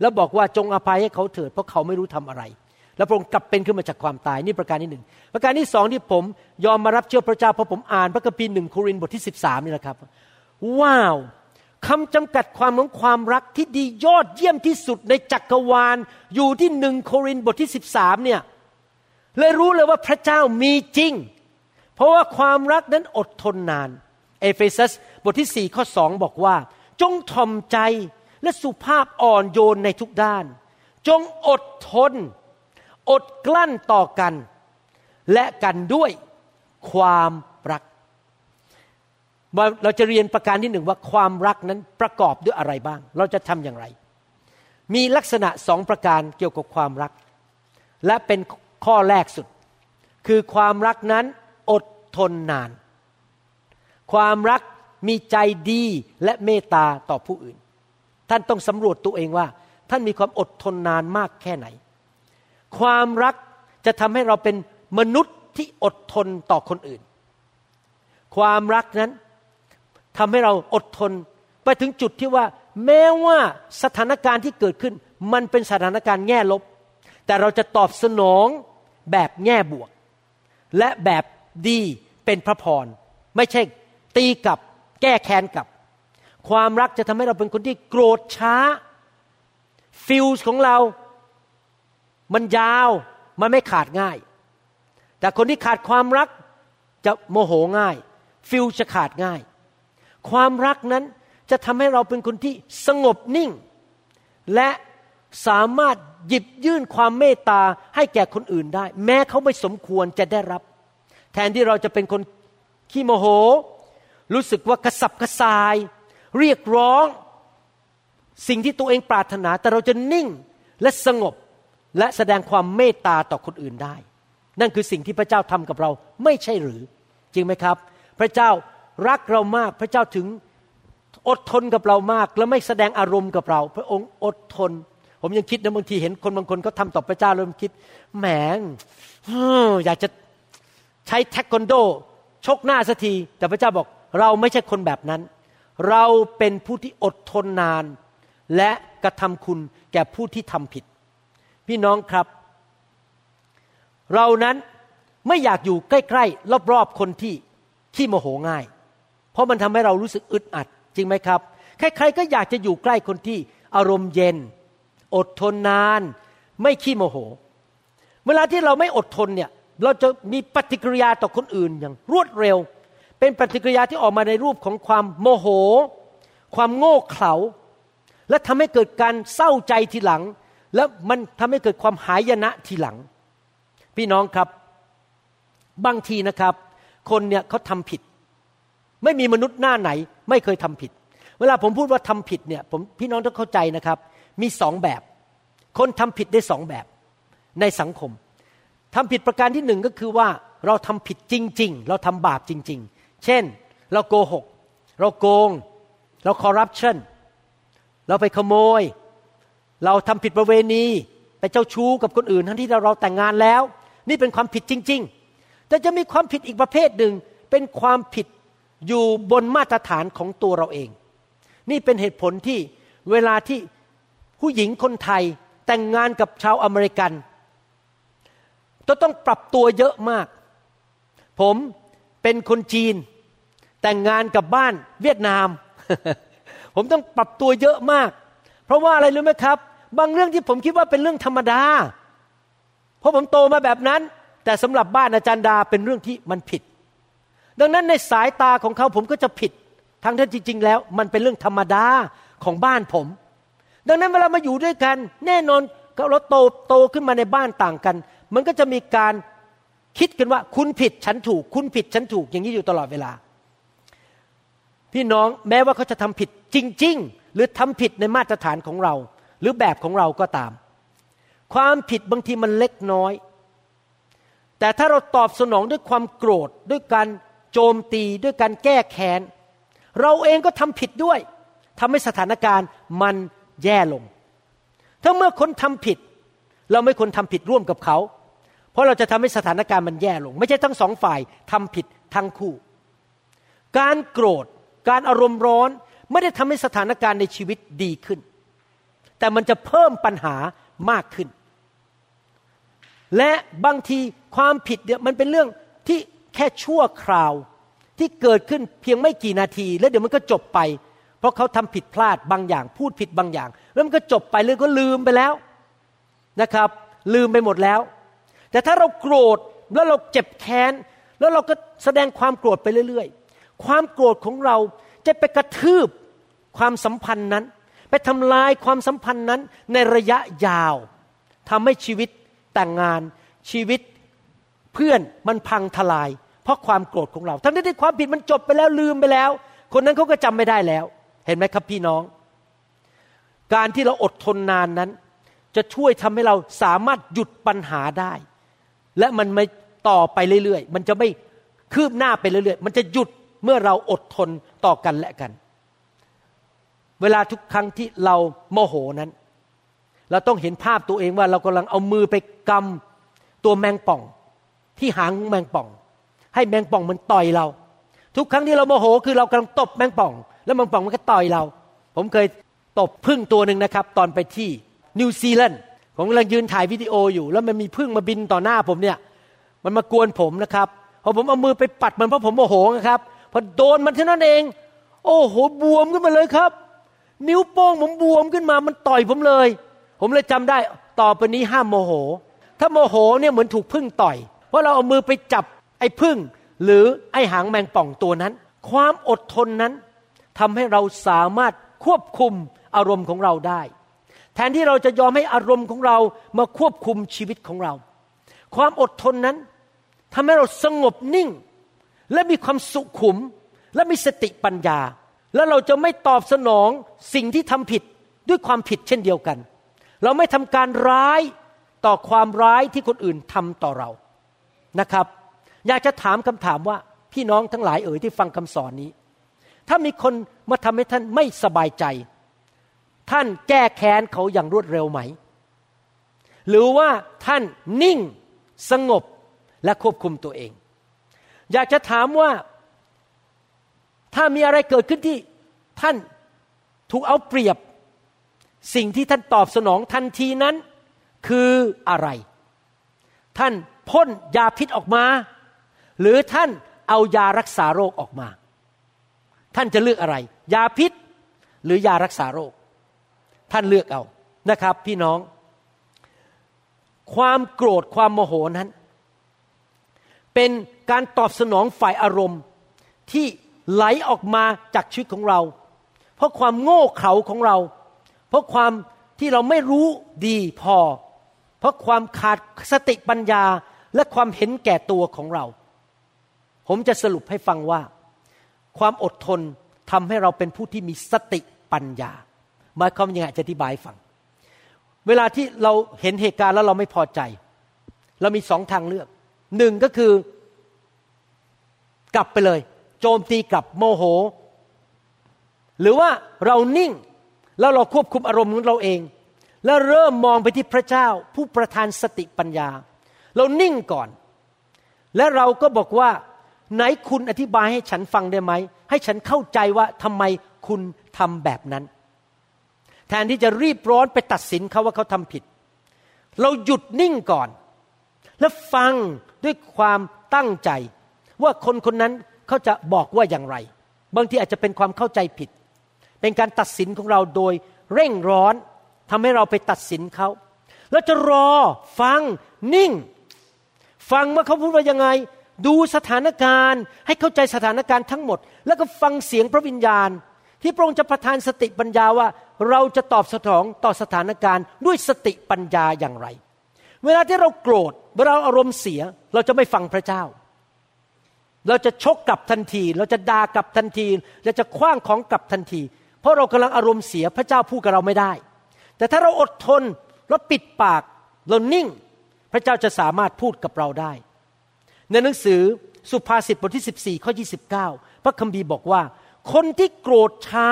แล้วบอกว่าจงอภัยให้เขาเถิดเพราะเขาไม่รู้ทำอะไร แล้วพระองค์กลับเป็นขึ้นมาจากความตายนี่ประการที่หนึ่งประการที่สองที่ผมยอมมารับเชื่อพระเจ้าเพราะผมอ่านพระคัมภีร์หนึ่งโครินธ์บทที่สิบสามนี่แหละครับ ว้าวคำจำกัดความของความรักที่ดียอดเยี่ยมที่สุดในจักรวาล อยู่ที่หนึ่งโครินธ์บทที่สิบสามเนี่ยเลยรู้เลยว่าพระเจ้ามีจริง เพราะว่าความรักนั้นอดทนนาน เอเฟซัสบทที่สี่ข้อสองบอกว่า จงทอมใจและสุภาพอ่อนโยนในทุกด้าน จงอดทน อดกลั้นต่อกัน และกันด้วยความรัก เราจะเรียนประการที่หนึ่งว่าความรักนั้นประกอบด้วยอะไรบ้าง เราจะทำอย่างไร มีลักษณะสองประการเกี่ยวกับความรัก และเป็นข้อแรกสุด คือความรักนั้น อดทนนาน ความรักมีใจดีและเมตตาต่อผู้อื่น ท่านต้องสำรวจตัวเองว่า ท่านมีความอดทนนานมากแค่ไหน ความรักจะทำให้เราเป็นมนุษย์ที่อดทนต่อคนอื่น ความรักนั้นทำให้เราอดทนไปถึงจุดที่ว่า แม้ว่าสถานการณ์ที่เกิดขึ้น มันเป็นสถานการณ์แง่ลบ แต่เราจะตอบสนองแบบแง่บวก และแบบ ดีเป็นพระพร ไม่ใช่ตีกับแก้แค้นกับ ความรักจะทำให้เราเป็นคนที่โกรธช้า ฟิวส์ของเรา มันยาว มันไม่ขาดง่าย แต่คนที่ขาดความรักจะโมโหง่าย ฟิวส์จะขาดง่าย ความรักนั้นจะทำให้เราเป็นคนที่สงบนิ่ง และสามารถหยิบยื่นความเมตตาให้แก่คนอื่นได้ แม้เขาไม่สมควรจะได้รับ แทนที่เราจะเป็นคนขี้โมโห รู้สึกว่ากระสับกระส่าย เรียกร้อง สิ่งที่ตัวเองปรารถนา แต่เราจะนิ่งและสงบและแสดงความเมตตาต่อคนอื่นได้ นั่นคือสิ่งที่พระเจ้าทำกับเราไม่ใช่หรือ จริงไหมครับ พระเจ้ารักเรามากพระเจ้าถึงอดทนกับเรามาก และไม่แสดงอารมณ์กับเรา พระองค์อดทน ผมยังคิดนะบางทีเห็นคนบางคนเขาทาต่อพระเจ้าแล้วผมคิดแหมอยากจะ ใช้เทควันโดชกหน้าสักที แต่พระเจ้าบอกเราไม่ใช่คนแบบนั้น เราเป็นผู้ที่อดทนนาน และกระทำคุณแก่ผู้ที่ทำผิด พี่น้องครับ เรานั้นไม่อยากอยู่ใกล้ๆรอบๆคนที่ขี้โมโหง่าย เพราะมันทำให้เรารู้สึกอึดอัด จริงไหมครับ ใครๆก็อยากจะอยู่ใกล้คนที่อารมณ์เย็น อดทนนาน ไม่ขี้โมโห เวลาที่เราไม่อดทนเนี่ย เราจะมีปฏิกิริยาต่อคนอื่นอย่างรวดเร็ว เป็นปฏิกิริยาที่ออกมาในรูปของความโมโห ความโง่เขลา และทำให้เกิดการเศร้าใจทีหลัง แล้วมันทำให้เกิดความหายนะทีหลัง พี่น้องครับ บางทีนะครับ คนเนี่ยเขาทำผิด ไม่มีมนุษย์หน้าไหน ไม่เคยทำผิด เวลาผมพูดว่าทำผิดเนี่ยผมพี่น้องต้องเข้าใจนะครับ มีสองแบบ คนทำผิดได้สองแบบในสังคม ทำผิดประการที่หนึ่งก็คือว่าเราทำผิดจริง ๆ เราทำบาปจริง ๆ เช่น เราโกหก เราโกง เราคอร์รัปชันเราไปขโมย เราทำผิดประเวณีไปเจ้าชู้กับคนอื่น ทั้งที่เราแต่งงานแล้ว นี่เป็นความผิดจริง ๆ แต่จะมีความผิดอีกประเภทหนึ่งเป็นความผิดอยู่บนมาตรฐานของตัวเราเอง นี่เป็นเหตุผลที่เวลาที่ผู้หญิงคนไทยแต่งงานกับชาวอเมริกัน จะต้องปรับตัวเยอะมาก ผมเป็นคนจีน แต่งงานกับบ้านเวียดนาม ผมต้องปรับตัวเยอะมาก เพราะว่าอะไรรู้ไหมครับ บางเรื่องที่ผมคิดว่าเป็นเรื่องธรรมดา เพราะผมโตมาแบบนั้น แต่สำหรับบ้านอาจารย์ดาเป็นเรื่องที่มันผิด ดังนั้นในสายตาของเขาผมก็จะผิดทั้งที่จริง ๆ แล้ว มันเป็นเรื่องธรรมดาของบ้านผม ดังนั้นเวลามาอยู่ด้วยกัน แน่นอนเราโตโตขึ้นมาในบ้านต่างกัน มันก็จะมีการคิดกันว่าคุณผิดฉันถูก คุณผิดฉันถูกอย่างนี้อยู่ตลอดเวลา พี่น้องแม้ว่าเขาจะทำผิดจริง ๆ หรือทำผิดในมาตรฐานของเรา หรือแบบของเราก็ตาม ความผิดบางทีมันเล็กน้อย แต่ถ้าเราตอบสนองด้วยความโกรธด้วยการโจมตีด้วยการแก้แค้น เราเองก็ทำผิดด้วยทำให้สถานการณ์มันแย่ลง ถ้าเมื่อคนทำผิด เราไม่ควรทำผิดร่วมกับเขา เพราะเราจะทำให้สถานการณ์มันแย่ลง ไม่ใช่ทั้งสองฝ่ายทำผิดทั้งคู่ การโกรธ การอารมณ์ร้อนไม่ได้ทำให้สถานการณ์ในชีวิตดีขึ้น แต่มันจะเพิ่มปัญหามากขึ้น และบางทีความผิดเนี่ยมันเป็นเรื่องที่แค่ชั่วคราวที่เกิดขึ้นเพียงไม่กี่นาที แล้วเดี๋ยวมันก็จบไป เพราะเขาทำผิดพลาดบางอย่าง พูดผิดบางอย่าง แล้วมันก็จบไปเลยก็ลืมไปแล้วนะครับ ลืมไปหมดแล้ว แต่ถ้าเราโกรธแล้วเราเจ็บแค้น แล้วเราก็แสดงความโกรธไปเรื่อยๆ ความโกรธของเราจะไปกระทืบความสัมพันธ์นั้น ไปทำลายความสัมพันธ์นั้นในระยะยาวทำให้ชีวิตแต่งงานชีวิตเพื่อนมันพังทลาย เพราะความโกรธของเรา ทั้งที่ความผิดมันจบไปแล้วลืมไปแล้ว คนนั้นเขาก็จำไม่ได้แล้ว เห็นไหมครับพี่น้อง การที่เราอดทนนานนั้น จะช่วยทำให้เราสามารถหยุดปัญหาได้ และมันไม่ต่อไปเรื่อยๆ มันจะไม่คืบหน้าไปเรื่อยๆ มันจะหยุดเมื่อเราอดทนต่อกันและกัน เวลาทุกครั้งที่เราโมโหนั้น เราต้องเห็นภาพตัวเองว่าเรากำลังเอามือไปกำตัวแมงป่อง ที่หางแมงป่อง ให้แมงป่องมันต่อยเรา ทุกครั้งที่เราโมโหคือเรากำลังตบแมงป่อง แล้วแมงป่องมันก็ต่อยเรา ผมเคยตบพึ่งตัวหนึ่งนะครับ ตอนไปที่นิวซีแลนด์ ผมกำลังยืนถ่ายวิดีโออยู่ แล้วมันมีพึ่งมาบินต่อหน้าผมเนี่ย มันมากวนผมนะครับ พอผมเอามือไปปัดมันเพราะผมโมโหนะครับพอโดนมันเท่านั้นเอง โอ้โหบวมขึ้นมาเลยครับ นิ้วโป้งผมบวมขึ้นมามันต่อยผมเลย ผมเลยจำได้ต่อไปนี้ห้ามโมโห ถ้าโมโหเนี่ยเหมือนถูกพึ่งต่อย เพราะเราเอามือไปจับไอ้พึ่ง หรือไอ้หางแมงป่องตัวนั้น ความอดทนนั้นทำให้เราสามารถควบคุมอารมณ์ของเราได้ นที่เราจะยอมให้อารมณ์ของเรามาควบคุมชีวิตของเรา ความอดทนนั้นทำให้เราสงบนิ่ง และมีความสุขุม และมีสติปัญญา แล้วเราจะไม่ตอบสนองสิ่งที่ทำผิดด้วยความผิดเช่นเดียวกัน เราไม่ทำการร้ายต่อความร้ายที่คนอื่นทำต่อเรานะครับ อยากจะถามคำถามว่าพี่น้องทั้งหลายเอ๋ยที่ฟังคำสอนนี้ ถ้ามีคนมาทำให้ท่านไม่สบายใจ ท่านแก้แค้นเขาอย่างรวดเร็วไหม หรือว่าท่านนิ่งสงบและควบคุมตัวเอง อยากจะถามว่าถ้ามีอะไรเกิดขึ้นที่ท่านถูกเอาเปรียบ สิ่งที่ท่านตอบสนองทันทีนั้น คืออะไร ท่านพ่นยาพิษออกมา หรือท่านเอายารักษาโรคออกมา ท่านจะเลือกอะไร ยาพิษหรือยารักษาโรค ท่านเลือกเอานะครับ พี่น้อง ความโกรธความโมโหนั้น เป็นการตอบสนองฝ่ายอารมณ์ที่ไหลออกมาจากชีวิตของเรา เพราะความโง่เขลาของเรา เพราะความที่เราไม่รู้ดีพอ เพราะความขาดสติปัญญาและความเห็นแก่ตัวของเรา ผมจะสรุปให้ฟังว่า ความอดทนทำให้เราเป็นผู้ที่มีสติปัญญา หมายความยังไงจะอธิบายฟัง เวลาที่เราเห็นเหตุการณ์แล้วเราไม่พอใจ เรามีสองทางเลือกหนึ่งก็คือกลับไปเลย โจมตีกลับโมโห หรือว่าเรานิ่งแล้วเราควบคุมอารมณ์ของเราเอง แล้วเริ่มมองไปที่พระเจ้า ผู้ประทานสติปัญญา เรานิ่งก่อน และเราก็บอกว่าไหนคุณอธิบายให้ฉันฟังได้ไหม ให้ฉันเข้าใจว่าทำไมคุณทำแบบนั้น แทนที่จะรีบร้อนไปตัดสินเขาว่าเขาทำผิด เราหยุดนิ่งก่อน แล้วฟังด้วยความตั้งใจ ว่าคนคนนั้นเขาจะบอกว่าอย่างไร บางทีอาจจะเป็นความเข้าใจผิด เป็นการตัดสินของเราโดยเร่งร้อนทำให้เราไปตัดสินเขาแล้วจะรอฟังนิ่ง ฟังว่าเขาพูดว่ายังไง ดูสถานการณ์ ให้เข้าใจสถานการณ์ทั้งหมด แล้วก็ฟังเสียงพระวิญญาณ ที่พระองค์จะประทานสติปัญญาว่า เราจะตอบสนองต่อสถานการณ์ด้วยสติปัญญาอย่างไร เวลาที่เราโกรธเวลาเราอารมณ์เสียเราจะไม่ฟังพระเจ้า เราจะชกกลับทันที เราจะด่ากลับทันที เราจะคว้างของกลับทันที เพราะเรากำลังอารมณ์เสียพระเจ้าพูดกับเราไม่ได้ แต่ถ้าเราอดทนเราปิดปากเรานิ่ง พระเจ้าจะสามารถพูดกับเราได้ ในหนังสือสุภาษิตบทที่ 14 ข้อ 29 พระคัมภีร์บอกว่า คนที่โกรธช้า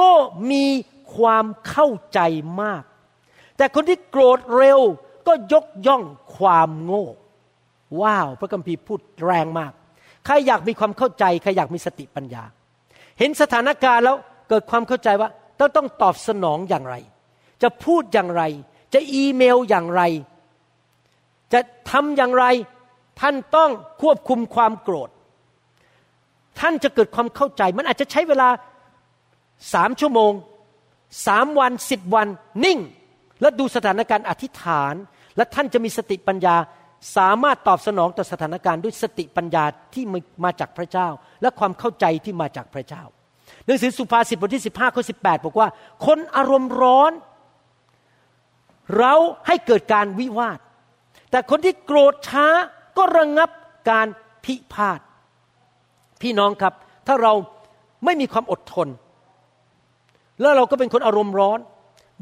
ก็มี ความเข้าใจมาก แต่คนที่โกรธเร็วก็ยกย่องความโง่ ว้าว พระคัมภีร์พูดแรงมาก ใครอยากมีความเข้าใจ ใครอยากมีสติปัญญา เห็นสถานการณ์แล้วเกิดความเข้าใจว่าต้องต้องตอบสนองอย่างไร จะพูดอย่างไร จะอีเมลอย่างไร จะทำอย่างไร ท่านต้องควบคุมความโกรธ ท่านจะเกิดความเข้าใจ มันอาจจะใช้เวลาสามชั่วโมง สามวันสิบวันนิ่ง และดูสถานการณ์อธิษฐาน และท่านจะมีสติปัญญาสามารถตอบสนองต่อสถานการณ์ด้วยสติปัญญาที่มาจากพระเจ้า และความเข้าใจที่มาจากพระเจ้าหนังสือสุภาษิตบทที่ 15ข้อ18 บอกว่า คนอารมณ์ร้อน เราให้เกิดการวิวาท แต่คนที่โกรธช้าก็ระงงับการพิพาท พี่น้องครับ ถ้าเราไม่มีความอดทน แล้วเราก็เป็นคนอารมณ์ร้อน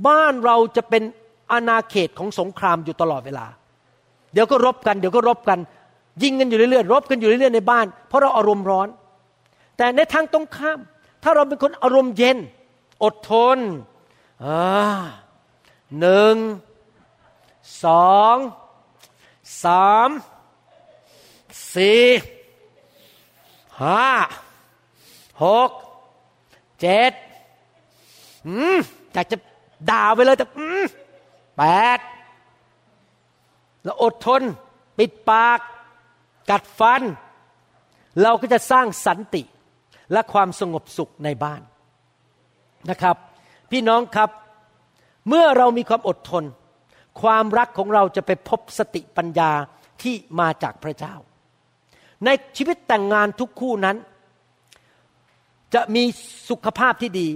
บ้านเราจะเป็นอาณาเขตของสงครามอยู่ตลอดเวลา เดี๋ยวก็รบกันเดี๋ยวก็รบกัน ยิงกันอยู่เรื่อยๆรบกันอยู่เรื่อยๆในบ้าน เพราะเราอารมณ์ร้อน แต่ในทางตรงข้าม ถ้าเราเป็นคนอารมณ์เย็น อดทนอ่าหนึ่งสองสามสี่ห้าหกเจ็ด อืมอยากจะด่าไปเลยแต่อืมแปดแล้วอดทน ปิดปาก กัดฟัน เราก็จะสร้างสันติและความสงบสุขในบ้านนะครับ พี่น้องครับ เมื่อเรามีความอดทน ความรักของเราจะไปพบสติปัญญาที่มาจากพระเจ้า ในชีวิตแต่งงานทุกคู่นั้น จะมีสุขภาพที่ดี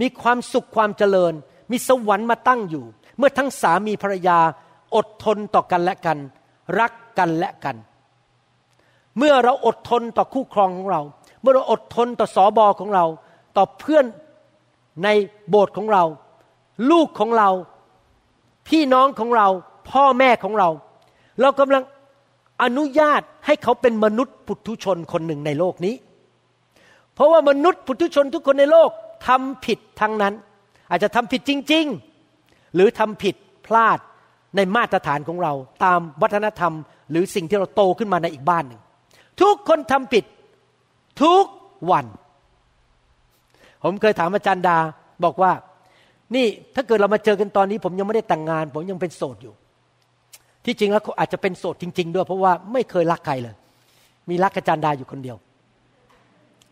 มีความสุขความเจริญ มีสวรรค์มาตั้งอยู่ เมื่อทั้งสามีภรรยาอดทนต่อกันและกัน รักกันและกัน เมื่อเราอดทนต่อคู่ครองของเรา เมื่อเราอดทนต่อสอบอของเรา ต่อเพื่อนในโบสถ์ของเรา ลูกของเรา พี่น้องของเรา พ่อแม่ของเรา เรากำลังอนุญาตให้เขาเป็นมนุษย์ปุถุชนคนหนึ่งในโลกนี้ เพราะว่ามนุษย์ปุถุชนทุกคนในโลก ทำผิดทั้งนั้น อาจจะทำผิดจริง ๆ หรือทำผิดพลาดในมาตรฐานของเรา ตามวัฒนธรรม หรือสิ่งที่เราโตขึ้นมาในอีกบ้านหนึ่งทุกคนทำผิดทุกวัน ผมเคยถามอาจารย์ดาบอกว่า นี่ถ้าเกิดเรามาเจอกันตอนนี้ ผมยังไม่ได้แต่งงาน ผมยังเป็นโสดอยู่ ที่จริงแล้วเขาอาจจะเป็นโสดจริง ๆ ด้วย เพราะว่าไม่เคยรักใครเลย มีรักอาจารย์ดาอยู่คนเดียว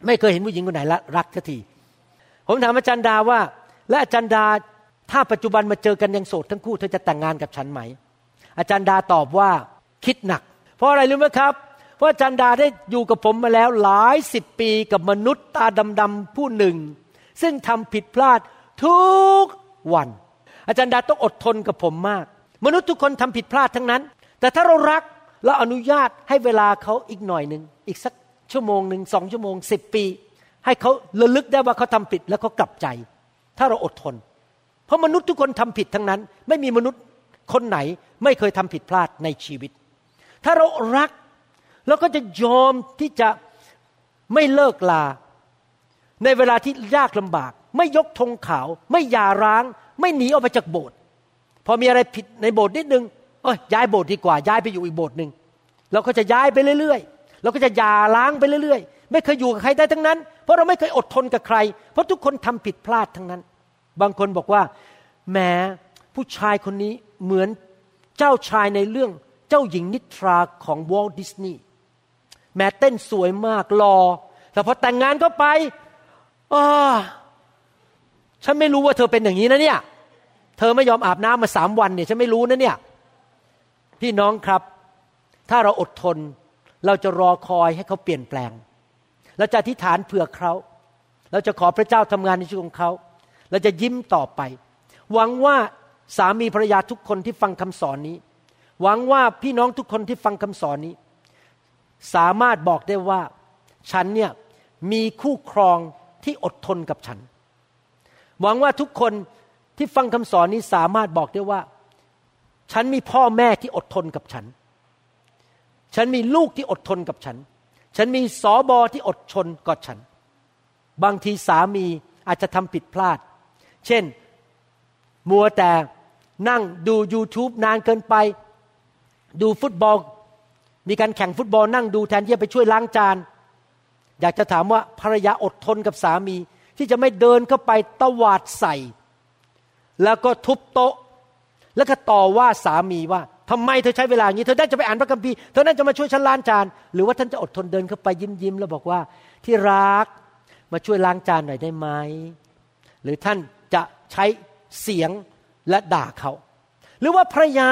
ไม่เคยเห็นผู้หญิงคนไหนรักสักที ผมถามอาจารย์ดาว่า และอาจารย์ดาถ้าปัจจุบันมาเจอกันยังโสดทั้งคู่เธอจะแต่งงานกับฉันไหม อาจารย์ดาตอบว่าคิดหนัก เพราะอะไรรู้ไหมครับ เพราะอาจารย์ดาได้อยู่กับผมมาแล้วหลายสิบปีกับมนุษย์ตาดำๆผู้หนึ่ง ซึ่งทำผิดพลาดทุกวัน อาจารย์ดาต้องอดทนกับผมมาก มนุษย์ทุกคนทำผิดพลาดทั้งนั้น แต่ถ้าเรารักเราอนุญาตให้เวลาเขาอีกหน่อยหนึ่งอีกสักชั่วโมงหนึ่งสองชั่วโมงสิบปี ให้เขาระลึกได้ว่าเขาทำผิดแล้วเขากลับใจ ถ้าเราอดทน เพราะมนุษย์ทุกคนทำผิดทั้งนั้น ไม่มีมนุษย์คนไหนไม่เคยทำผิดพลาดในชีวิต ถ้าเรารักเราก็จะยอมที่จะไม่เลิกลา ในเวลาที่ยากลำบาก ไม่ยกธงขาว ไม่หย่าร้าง ไม่หนีออกไปจากโบสถ์พอมีอะไรผิดในโบสถ์นิดนึงเอ้ยย้ายโบสถ์ดีกว่าย้ายไปอยู่อีกโบสถ์หนึ่งเราก็จะย้ายไปเรื่อยๆเราก็จะหย่าร้างไปเรื่อยๆ ไม่เคยอยู่กับใครได้ทั้งนั้น เพราะเราไม่เคยอดทนกับใคร เพราะทุกคนทำผิดพลาดทั้งนั้น บางคนบอกว่าแหมผู้ชายคนนี้เหมือนเจ้าชายในเรื่องเจ้าหญิงนิทราของวอลดิสนีย์แม้เต้นสวยมากรอแต่พอแต่งงานก็ไปอฉันไม่รู้ว่าเธอเป็นอย่างนี้นะเนี่ย เธอไม่ยอมอาบน้ำมาสามวันเนี่ยฉันไม่รู้นะเนี่ย พี่น้องครับ ถ้าเราอดทนเราจะรอคอยให้เขาเปลี่ยนแปลง เราจะอธิษฐานเผื่อเขา เราจะขอพระเจ้าทำงานในชีวิตของเขา เราจะยิ้มต่อไป หวังว่าสามีภรรยาทุกคนที่ฟังคำสอนนี้ หวังว่าพี่น้องทุกคนที่ฟังคำสอนนี้ สามารถบอกได้ว่าฉันเนี่ยมีคู่ครองที่อดทนกับฉัน หวังว่าทุกคนที่ฟังคำสอนนี้สามารถบอกได้ว่า ฉันมีพ่อแม่ที่อดทนกับฉัน ฉันมีลูกที่อดทนกับฉัน ฉันมีสอบอที่อดทนกับฉัน บางทีสามีอาจจะทำผิดพลาด เช่น มัวแต่นั่งดู YouTube นานเกินไป ดูฟุตบอล มีการแข่งฟุตบอลนั่งดูแทนที่จะไปช่วยล้างจาน อยากจะถามว่าภรรยาอดทนกับสามี ที่จะไม่เดินเข้าไปตวาดใส่ แล้วก็ทุบโต๊ะ แล้วก็ต่อว่าสามีว่า ทำไมเธอใช้เวลาอย่างนี้ เธอได้จะไปอ่านพระคัมภีร์ เธอน่าจะมาช่วยฉันล้างจาน หรือว่าท่านจะอดทนเดินเข้าไปยิ้มยิ้มแล้วบอกว่าที่รักมาช่วยล้างจานหน่อยได้ไหม หรือท่านจะใช้เสียงและด่าเขา หรือว่าภรรยา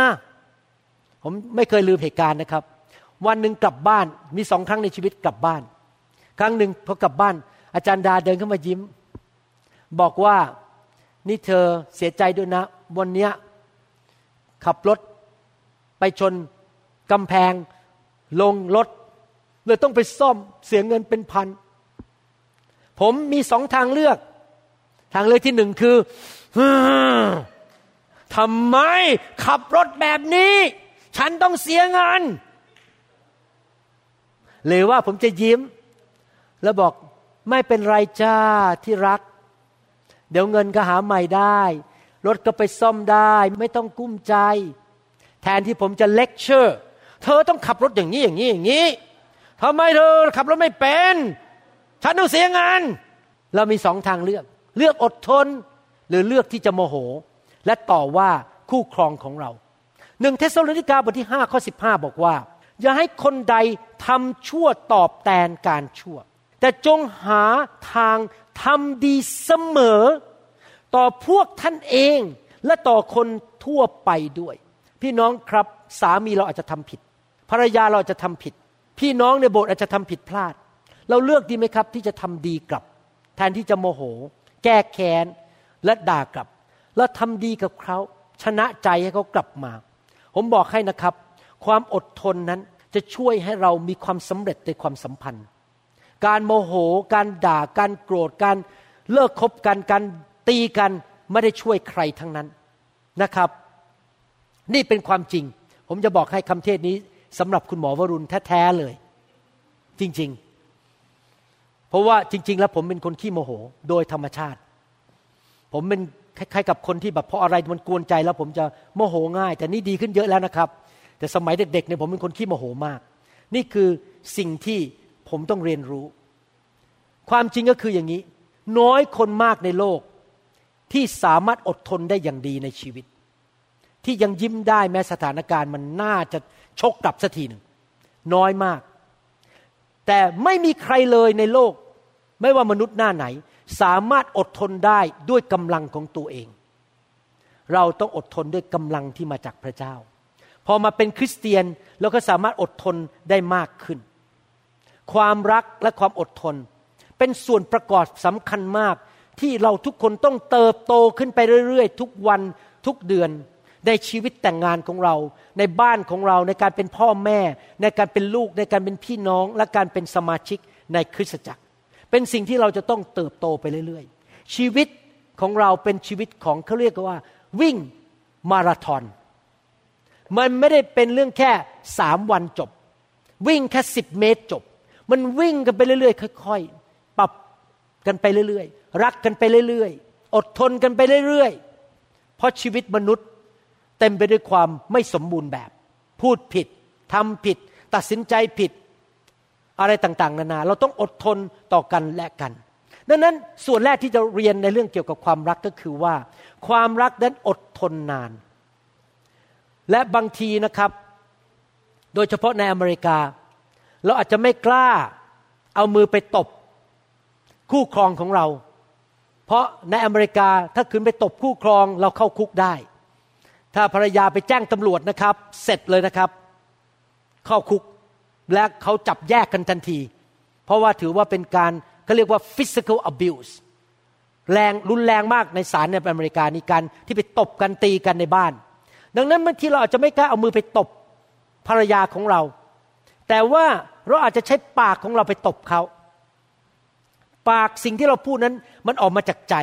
ผมไม่เคยลืมเหตุการณ์นะครับ วันหนึ่งกลับบ้านมีสองครั้งในชีวิตกลับบ้าน ครั้งหนึ่งพอกลับบ้าน อาจารย์ดาเดินเข้ามายิ้ม บอกว่านี่เธอเสียใจด้วยนะ วันเนี้ยขับรถ ไปชนกำแพงลงรถเลยต้องไปซ่อมเสียเงินเป็นพัน ผมมีสองทางเลือก ทางเลือกที่หนึ่งคือทำไมขับรถแบบนี้ ฉันต้องเสียเงินหรือว่าผมจะยิ้ม แล้วบอกไม่เป็นไรจ้าที่รัก เดี๋ยวเงินก็หาใหม่ได้ รถก็ไปซ่อมได้ ไม่ต้องกุ้มใจ แทนที่ผมจะเลคเชอร์เธอต้องขับรถอย่างนี้อย่างนี้อย่างนี้ทำไมเธอขับรถไม่เป็น ฉันต้องเสียงาน เรามีสองทางเลือก เลือกอดทน หรือเลือกที่จะโมโห และต่อว่าคู่ครองของเราหนึ่งเทสโลนิกาบทที่5ข้อ15 บอกว่า อย่าให้คนใดทำชั่วตอบแทนการชั่ว แต่จงหาทางทำดีเสมอ ต่อพวกท่านเองและต่อคนทั่วไปด้วย พี่น้องครับสามีเราอาจจะทำผิด ภรรยาเราอาจจะทำผิด พี่น้องในโบสถ์อาจจะทำผิดพลาด เราเลือกดีไหมครับ ที่จะทำดีกลับ แทนที่จะโมโห แก้แค้นและด่ากลับแล้วทำดีกับเขาชนะใจให้เขากลับมา ผมบอกให้นะครับ ความอดทนนั้นจะช่วยให้เรามีความสำเร็จในความสัมพันธ์ การโมโห การด่า การโกรธ การเลิกคบกัน การตีกันไม่ได้ช่วยใครทั้งนั้นนะครับ นี่เป็นความจริง ผมจะบอกให้คำเทศนี้สำหรับคุณหมอวรุณแท้ๆเลย จริงๆ เพราะว่าจริง ๆ แล้วผมเป็นคนขี้โมโห โดยธรรมชาติ ผมเป็นคล้ายๆกับคนที่แบบเพราะอะไรมันกวนใจแล้วผมจะโมโหง่าย แต่นี่ดีขึ้นเยอะแล้วนะครับ แต่สมัยเด็กๆเนี่ยผมเป็นคนขี้โมโหมาก นี่คือสิ่งที่ผมต้องเรียนรู้ ความจริงก็คืออย่างนี้ น้อยคนมากในโลกที่สามารถอดทนได้อย่างดีในชีวิต ที่ยังยิ้มได้แม้สถานการณ์มันน่าจะชกกลับสักทีหนึ่งน้อยมาก แต่ไม่มีใครเลยในโลก ไม่ว่ามนุษย์หน้าไหน สามารถอดทนได้ด้วยกำลังของตัวเอง เราต้องอดทนด้วยกำลังที่มาจากพระเจ้า พอมาเป็นคริสเตียนเราก็สามารถอดทนได้มากขึ้น ความรักและความอดทน เป็นส่วนประกอบสำคัญมากที่เราทุกคนต้องเติบโตขึ้นไปเรื่อยๆ ทุกวันทุกเดือน ในชีวิตแต่งงานของเรา ในบ้านของเราในการเป็นพ่อแม่ ในการเป็นลูกในการเป็นพี่น้อง และการเป็นสมาชิกในคริสตจักร เป็นสิ่งที่เราจะต้องเติบโตไปเรื่อยๆ ชีวิตของเราเป็นชีวิตของเขาเรียกว่า วิ่งมาราธอน มันไม่ได้เป็นเรื่องแค่สามวันจบ วิ่งแค่สิบเมตรจบ มันวิ่งกันไปเรื่อยๆ ค่อยๆ ปรับกันไปเรื่อยๆ รักกันไปเรื่อยๆ อดทนกันไปเรื่อยๆ เพราะชีวิตมนุษย์ เต็มไปด้วยความไม่สมบูรณ์แบบ พูดผิดทำผิด ตัดสินใจผิดอะไรต่างๆ นานา เราต้องอดทนต่อกันและกัน ดังนั้นส่วนแรกที่จะเรียนในเรื่องเกี่ยวกับความรักก็คือว่า ความรักนั้นอดทนนาน และบางทีนะครับ โดยเฉพาะในอเมริกา เราอาจจะไม่กล้าเอามือไปตบ คู่ครองของเรา เพราะในอเมริกาถ้าคืนไปตบคู่ครองเราเข้าคุกได้ ถ้าภรรยาไปแจ้งตำรวจนะครับ เสร็จเลยนะครับ เข้าคุกและเขาจับแยกกันทันที เพราะว่าถือว่าเป็นการเขาเรียกว่า physical abuse แรงรุนแรงมากในศาลในอเมริกานี่การที่ไปตบกันตีกันในบ้าน ดังนั้นบางทีเราอาจจะไม่กล้าเอามือไปตบภรรยาของเรา แต่ว่าเราอาจจะใช้ปากของเราไปตบเขา ปากสิ่งที่เราพูดนั้นมันออกมาจากใจ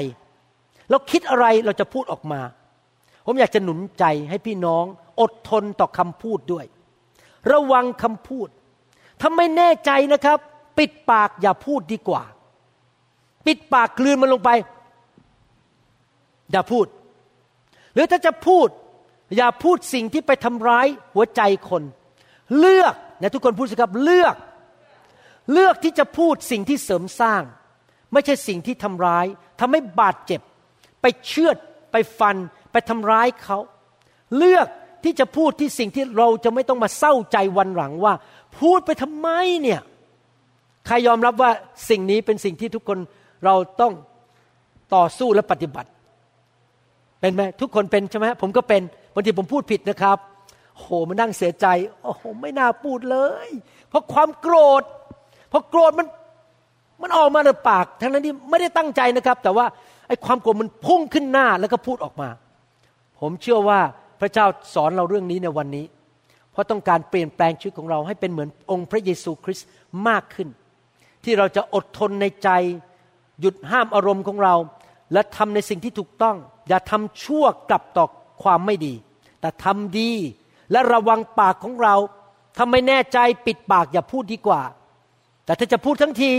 เราคิดอะไรเราจะพูดออกมา ผมอยากจะหนุนใจให้พี่น้องอดทนต่อคำพูดด้วย ระวังคำพูดถ้าไม่แน่ใจนะครับ ปิดปากอย่าพูดดีกว่า ปิดปากกลืนมันลงไป อย่าพูด หรือถ้าจะพูด อย่าพูดสิ่งที่ไปทำร้ายหัวใจคน เลือกนะทุกคนพูดสิครับเลือก เลือกที่จะพูดสิ่งที่เสริมสร้าง ไม่ใช่สิ่งที่ทำร้ายทำให้บาดเจ็บ ไปเชือดไปฟัน ไปทำร้ายเขา เลือกที่จะพูดที่สิ่งที่เราจะไม่ต้องมาเศร้าใจวันหลังว่า พูดไปทำไมเนี่ยใครยอมรับว่าสิ่งนี้เป็นสิ่งที่ทุกคนเราต้องต่อสู้และปฏิบัติ เป็นไหมทุกคนเป็นใช่ไหมผมก็เป็นบางทีผมพูดผิดนะครับโหมานั่งเสียใจ โอ้โหไม่น่าพูดเลย เพราะความโกรธเพราะโกรธมันมันออกมาในปาก ทั้งนั้นที่ไม่ได้ตั้งใจนะครับ แต่ว่าไอ้ความโกรธมันพุ่งขึ้นหน้าแล้วก็พูดออกมา ผมเชื่อว่าพระเจ้าสอนเราเรื่องนี้ในวันนี้ เพราะต้องการเปลี่ยนแปลงชีวิตของเราให้เป็นเหมือนองค์พระเยซูคริสต์มากขึ้น ที่เราจะอดทนในใจ หยุดห้ามอารมณ์ของเรา และทำในสิ่งที่ถูกต้อง อย่าทำชั่วกลับต่อความไม่ดี แต่ทำดีและระวังปากของเราถ้าไม่แน่ใจปิดปากอย่าพูดดีกว่า แต่ถ้าจะพูดทั้งที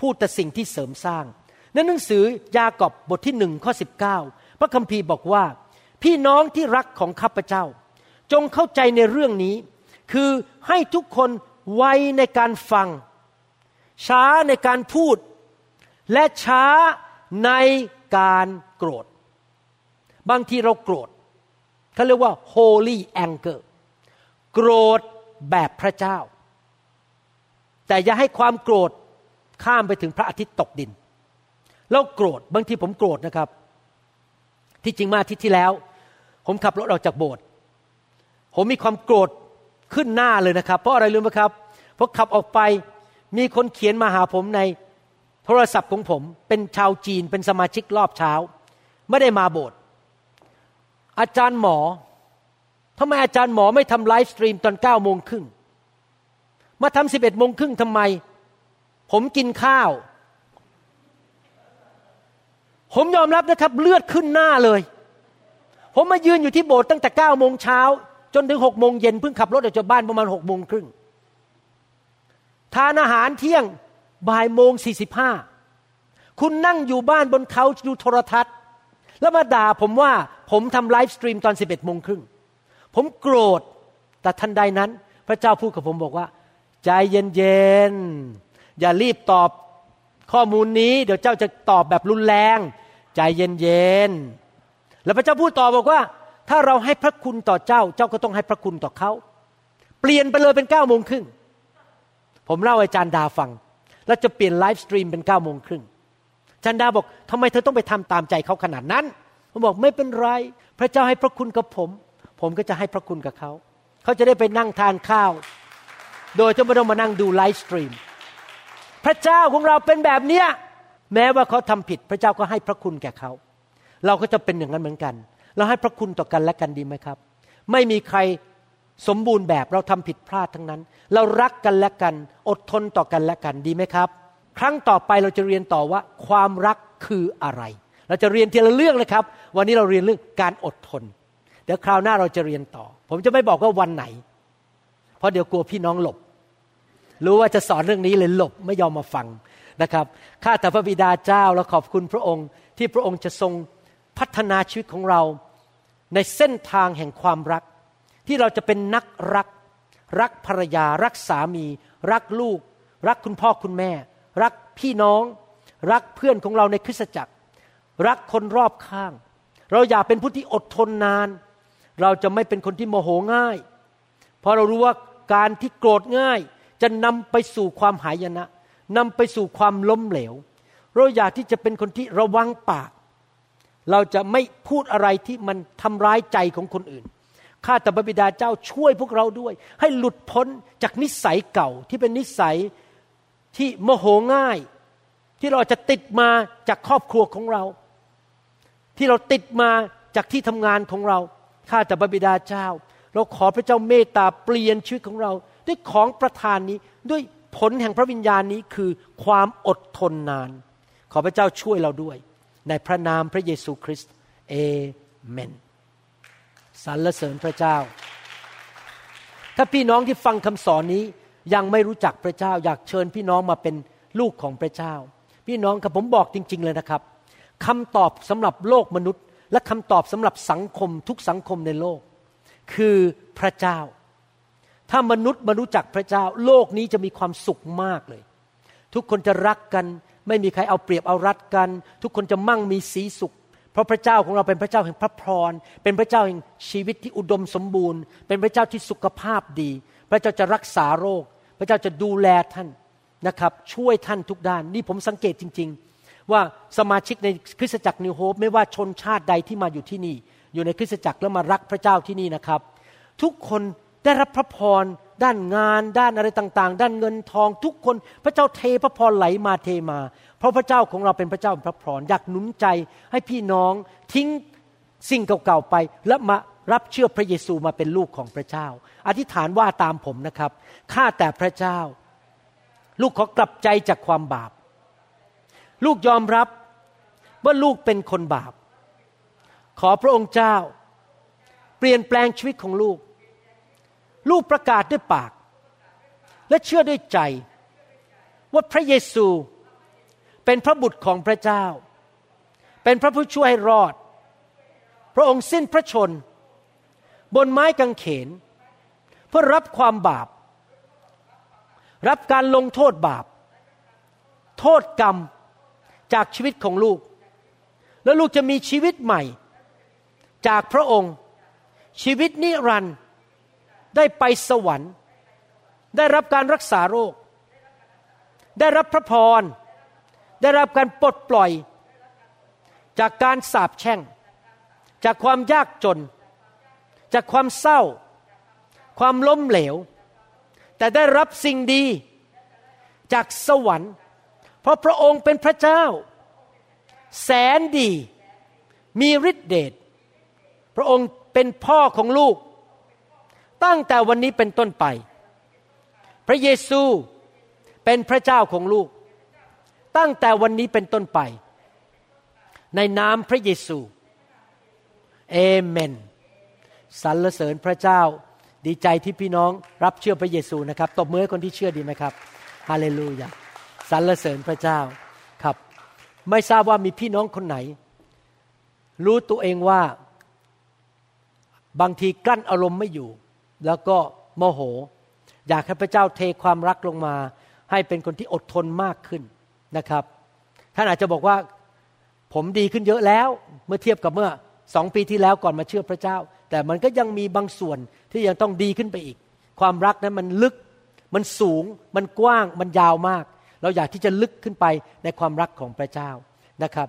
พูดแต่สิ่งที่เสริมสร้างในหนังสือยากอบบทที่หนึ่งข้อสิบเก้าพระคัมภีร์บอกว่า พี่น้องที่รักของข้าพเจ้า จงเข้าใจในเรื่องนี้ คือให้ทุกคนไวในการฟัง ช้าในการพูด และช้าในการโกรธ บางทีเราโกรธเขาเรียกว่า holy anger โกรธแบบพระเจ้า แต่อย่าให้ความโกรธข้ามไปถึงพระอาทิตย์ตกดิน เราโกรธบางทีผมโกรธนะครับ ที่จริงมาอาทิตย์ที่แล้ว ผมขับรถออกจากโบสถ์ผมมีความโกรธขึ้นหน้าเลยนะครับ เพราะอะไรรู้ไหมครับเพราะขับออกไปมีคนเขียนมาหาผมในโทรศัพท์ของผมเป็นชาวจีนเป็นสมาชิกรอบเช้า ไม่ได้มาโบสถ์อาจารย์หมอทำไมอาจารย์หมอไม่ทำ live stream ตอนเก้าโมงครึ่งมาทำสิบเอ็ดโมงครึ่งทำไม ผมกินข้าว ผมยอมรับนะครับเลือดขึ้นหน้าเลย ผมมายืนอยู่ที่โบสถ์ตั้งแต่เก้าโมงเช้าจนถึงหกโมงเย็นเพิ่งขับรถออกจากบ้านประมาณหกโมงครึ่งทานอาหารเที่ยงบ่ายโมงสี่สิบห้าคุณนั่งอยู่บ้านบนเขาดูโทรทัศน์ แล้วมาด่าผมว่าผมทำ live stream ตอนสิบเอ็ดโมงครึ่งผมโกรธแต่ทันใดนั้น พระเจ้าพูดกับผมบอกว่า ใจเย็นๆอย่ารีบตอบ ข้อมูลนี้เดี๋ยวเจ้าจะตอบแบบรุนแรง ใจเย็นๆแล้วพระเจ้าพูดต่อบอกว่า ถ้าเราให้พระคุณต่อเจ้า เจ้าก็ต้องให้พระคุณต่อเขาเปลี่ยนไปเลยเป็นเก้าโมงครึ่งผมเล่าอาจารย์ดาฟัง แล้วจะเปลี่ยน live stream เป็นเก้าโมงครึ่งอาจารย์ดาบอกทำไมเธอต้องไปทำตามใจเขาขนาดนั้นผมบอกไม่เป็นไรพระเจ้าให้พระคุณกับผม ผมก็จะให้พระคุณกับเขา เขาจะได้ไปนั่งทานข้าว โดยจะไม่ต้องมานั่งดู live stream พระเจ้าของเราเป็นแบบเนี้ยแม้ว่าเขาทำผิด พระเจ้าก็ให้พระคุณแก่เขา เราก็จะเป็นอย่างนั้นเหมือนกัน เราให้พระคุณต่อกันและกันดีไหมครับ ไม่มีใครสมบูรณ์แบบเราทำผิดพลาดทั้งนั้น เรารักกันและกัน อดทนต่อกันและกันดีไหมครับ ครั้งต่อไปเราจะเรียนต่อว่าความรักคืออะไร เราจะเรียนทีละเรื่องเลยครับ วันนี้เราเรียนเรื่องการอดทน เดี๋ยวคราวหน้าเราจะเรียนต่อ ผมจะไม่บอกว่าวันไหน เพราะเดี๋ยวกลัวพี่น้องหลบ รู้ว่าจะสอนเรื่องนี้เลยหลบไม่ยอมมาฟังนะครับข้าแต่พระบิดาเจ้าและขอบคุณพระองค์ ที่พระองค์จะทรงพัฒนาชีวิตของเรา ในเส้นทางแห่งความรัก ที่เราจะเป็นนักรัก รักภรรยา รักสามี รักลูก รักคุณพ่อคุณแม่ รักพี่น้อง รักเพื่อนของเราในคริสตจักร รักคนรอบข้าง เราอยากเป็นผู้ที่อดทนนาน เราจะไม่เป็นคนที่โมโหง่าย เพราะเรารู้ว่าการที่โกรธง่าย จะนำไปสู่ความหายนะนำไปสู่ความล้มเหลว เราอยากที่จะเป็นคนที่ระวังปาก เราจะไม่พูดอะไรที่มันทำร้ายใจของคนอื่น ข้าแต่พระบิดาเจ้าช่วยพวกเราด้วย ให้หลุดพ้นจากนิสัยเก่าที่เป็นนิสัยที่โมโหง่าย ที่เราจะติดมาจากครอบครัวของเรา ที่เราติดมาจากที่ทำงานของเรา ข้าแต่พระบิดาเจ้า เราขอพระเจ้าเมตตาเปลี่ยนชีวิตของเรา ด้วยของประทานนี้ด้วยผลแห่งพระวิญญาณนี้คือความอดทนนาน ขอพระเจ้าช่วยเราด้วย ในพระนามพระเยซูคริสต์เอเมนสรรเสริญพระเจ้า ถ้าพี่น้องที่ฟังคำสอนนี้ยังไม่รู้จักพระเจ้า อยากเชิญพี่น้องมาเป็นลูกของพระเจ้า พี่น้องครับผมบอกจริง ๆ เลยนะครับคำตอบสำหรับโลกมนุษย์ และคำตอบสำหรับสังคมทุกสังคมในโลก คือพระเจ้า ถ้ามนุษย์มารู้จักพระเจ้า โลกนี้จะมีความสุขมากเลย ทุกคนจะรักกัน ไม่มีใครเอาเปรียบเอารัดกัน ทุกคนจะมั่งมีสีสุข เพราะพระเจ้าของเราเป็นพระเจ้าแห่งพระพร เป็นพระเจ้าแห่งชีวิตที่อุดมสมบูรณ์ เป็นพระเจ้าที่สุขภาพดี พระเจ้าจะรักษาโรค พระเจ้าจะดูแลท่านนะครับ ช่วยท่านทุกด้าน นี่ผมสังเกตจริง ๆ ว่าสมาชิกในคริสตจักรนิวโฮปไม่ว่าชนชาติใดที่มาอยู่ที่นี่ อยู่ในคริสตจักรแล้วมารักพระเจ้าที่นี่นะครับ ทุกคน ได้รับพระพรด้านงานด้านอะไรต่างๆ ด้านเงินทองทุกคน พระเจ้าเทพระพรไหลมาเทมา เพราะพระเจ้าของเราเป็นพระเจ้าพระพรอยากหนุนใจให้พี่น้องทิ้งสิ่งเก่าๆไป แล้วมารับเชื่อพระเยซูมาเป็นลูกของพระเจ้า อธิษฐานว่าตามผมนะครับข้าแต่พระเจ้า ลูกขอกลับใจจากความบาป ลูกยอมรับว่าลูกเป็นคนบาป ขอพระองค์เจ้า เปลี่ยนแปลงชีวิตของลูก ลูกประกาศด้วยปาก และเชื่อด้วยใจ ว่าพระเยซูเป็นพระบุตรของพระเจ้า เป็นพระผู้ช่วยให้รอด พระองค์สิ้นพระชน บนไม้กางเขน เพื่อรับความบาป รับการลงโทษบาป โทษกรรมจากชีวิตของลูก แล้วลูกจะมีชีวิตใหม่ จากพระองค์ชีวิตนิรันดร์ ได้ไปสวรรค์ ได้รับการรักษาโรค ได้รับพระพร ได้รับการปลดปล่อย จากการสาปแช่ง จากความยากจน จากความเศร้า ความล้มเหลว แต่ได้รับสิ่งดีจากสวรรค์ เพราะพระองค์เป็นพระเจ้า แสนดี มีฤทธิเดชพระองค์เป็นพ่อของลูก ตั้งแต่วันนี้เป็นต้นไป พระเยซูเป็นพระเจ้าของลูก ตั้งแต่วันนี้เป็นต้นไป ในนามพระเยซูเอเมนสรรเสริญพระเจ้าดีใจที่พี่น้องรับเชื่อพระเยซูนะครับตบมือให้คนที่เชื่อดีไหมครับฮาเลลูยาสรรเสริญพระเจ้าครับ ไม่ทราบว่ามีพี่น้องคนไหน รู้ตัวเองว่าบางทีกลั้นอารมณ์ไม่อยู่ แล้วก็โมโห อยากให้พระเจ้าเทความรักลงมา ให้เป็นคนที่อดทนมากขึ้นนะครับท่านอาจจะบอกว่าผมดีขึ้นเยอะแล้วเมื่อเทียบกับเมื่อสองปีที่แล้วก่อนมาเชื่อพระเจ้า แต่มันก็ยังมีบางส่วนที่ยังต้องดีขึ้นไปอีก ความรักนั้นมันลึกมันสูง มันกว้างมันยาวมาก เราอยากที่จะลึกขึ้นไปในความรักของพระเจ้านะครับ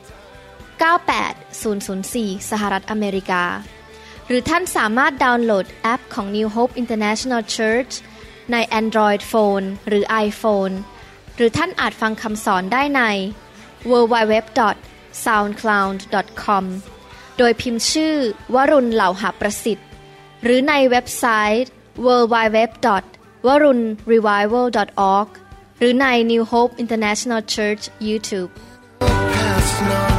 98004 สหรัฐอเมริกา หรือท่านสามารถดาวน์โหลดแอปของ New Hope International Church ใน Android Phone หรือ iPhone หรือท่านอาจฟังคำสอนได้ใน www.soundcloud.com โดยพิมพ์ชื่อวรุณเหล่าหาประสิทธิ์ หรือในเว็บไซต์ www.warunrevival.org หรือใน New Hope International Church YouTube no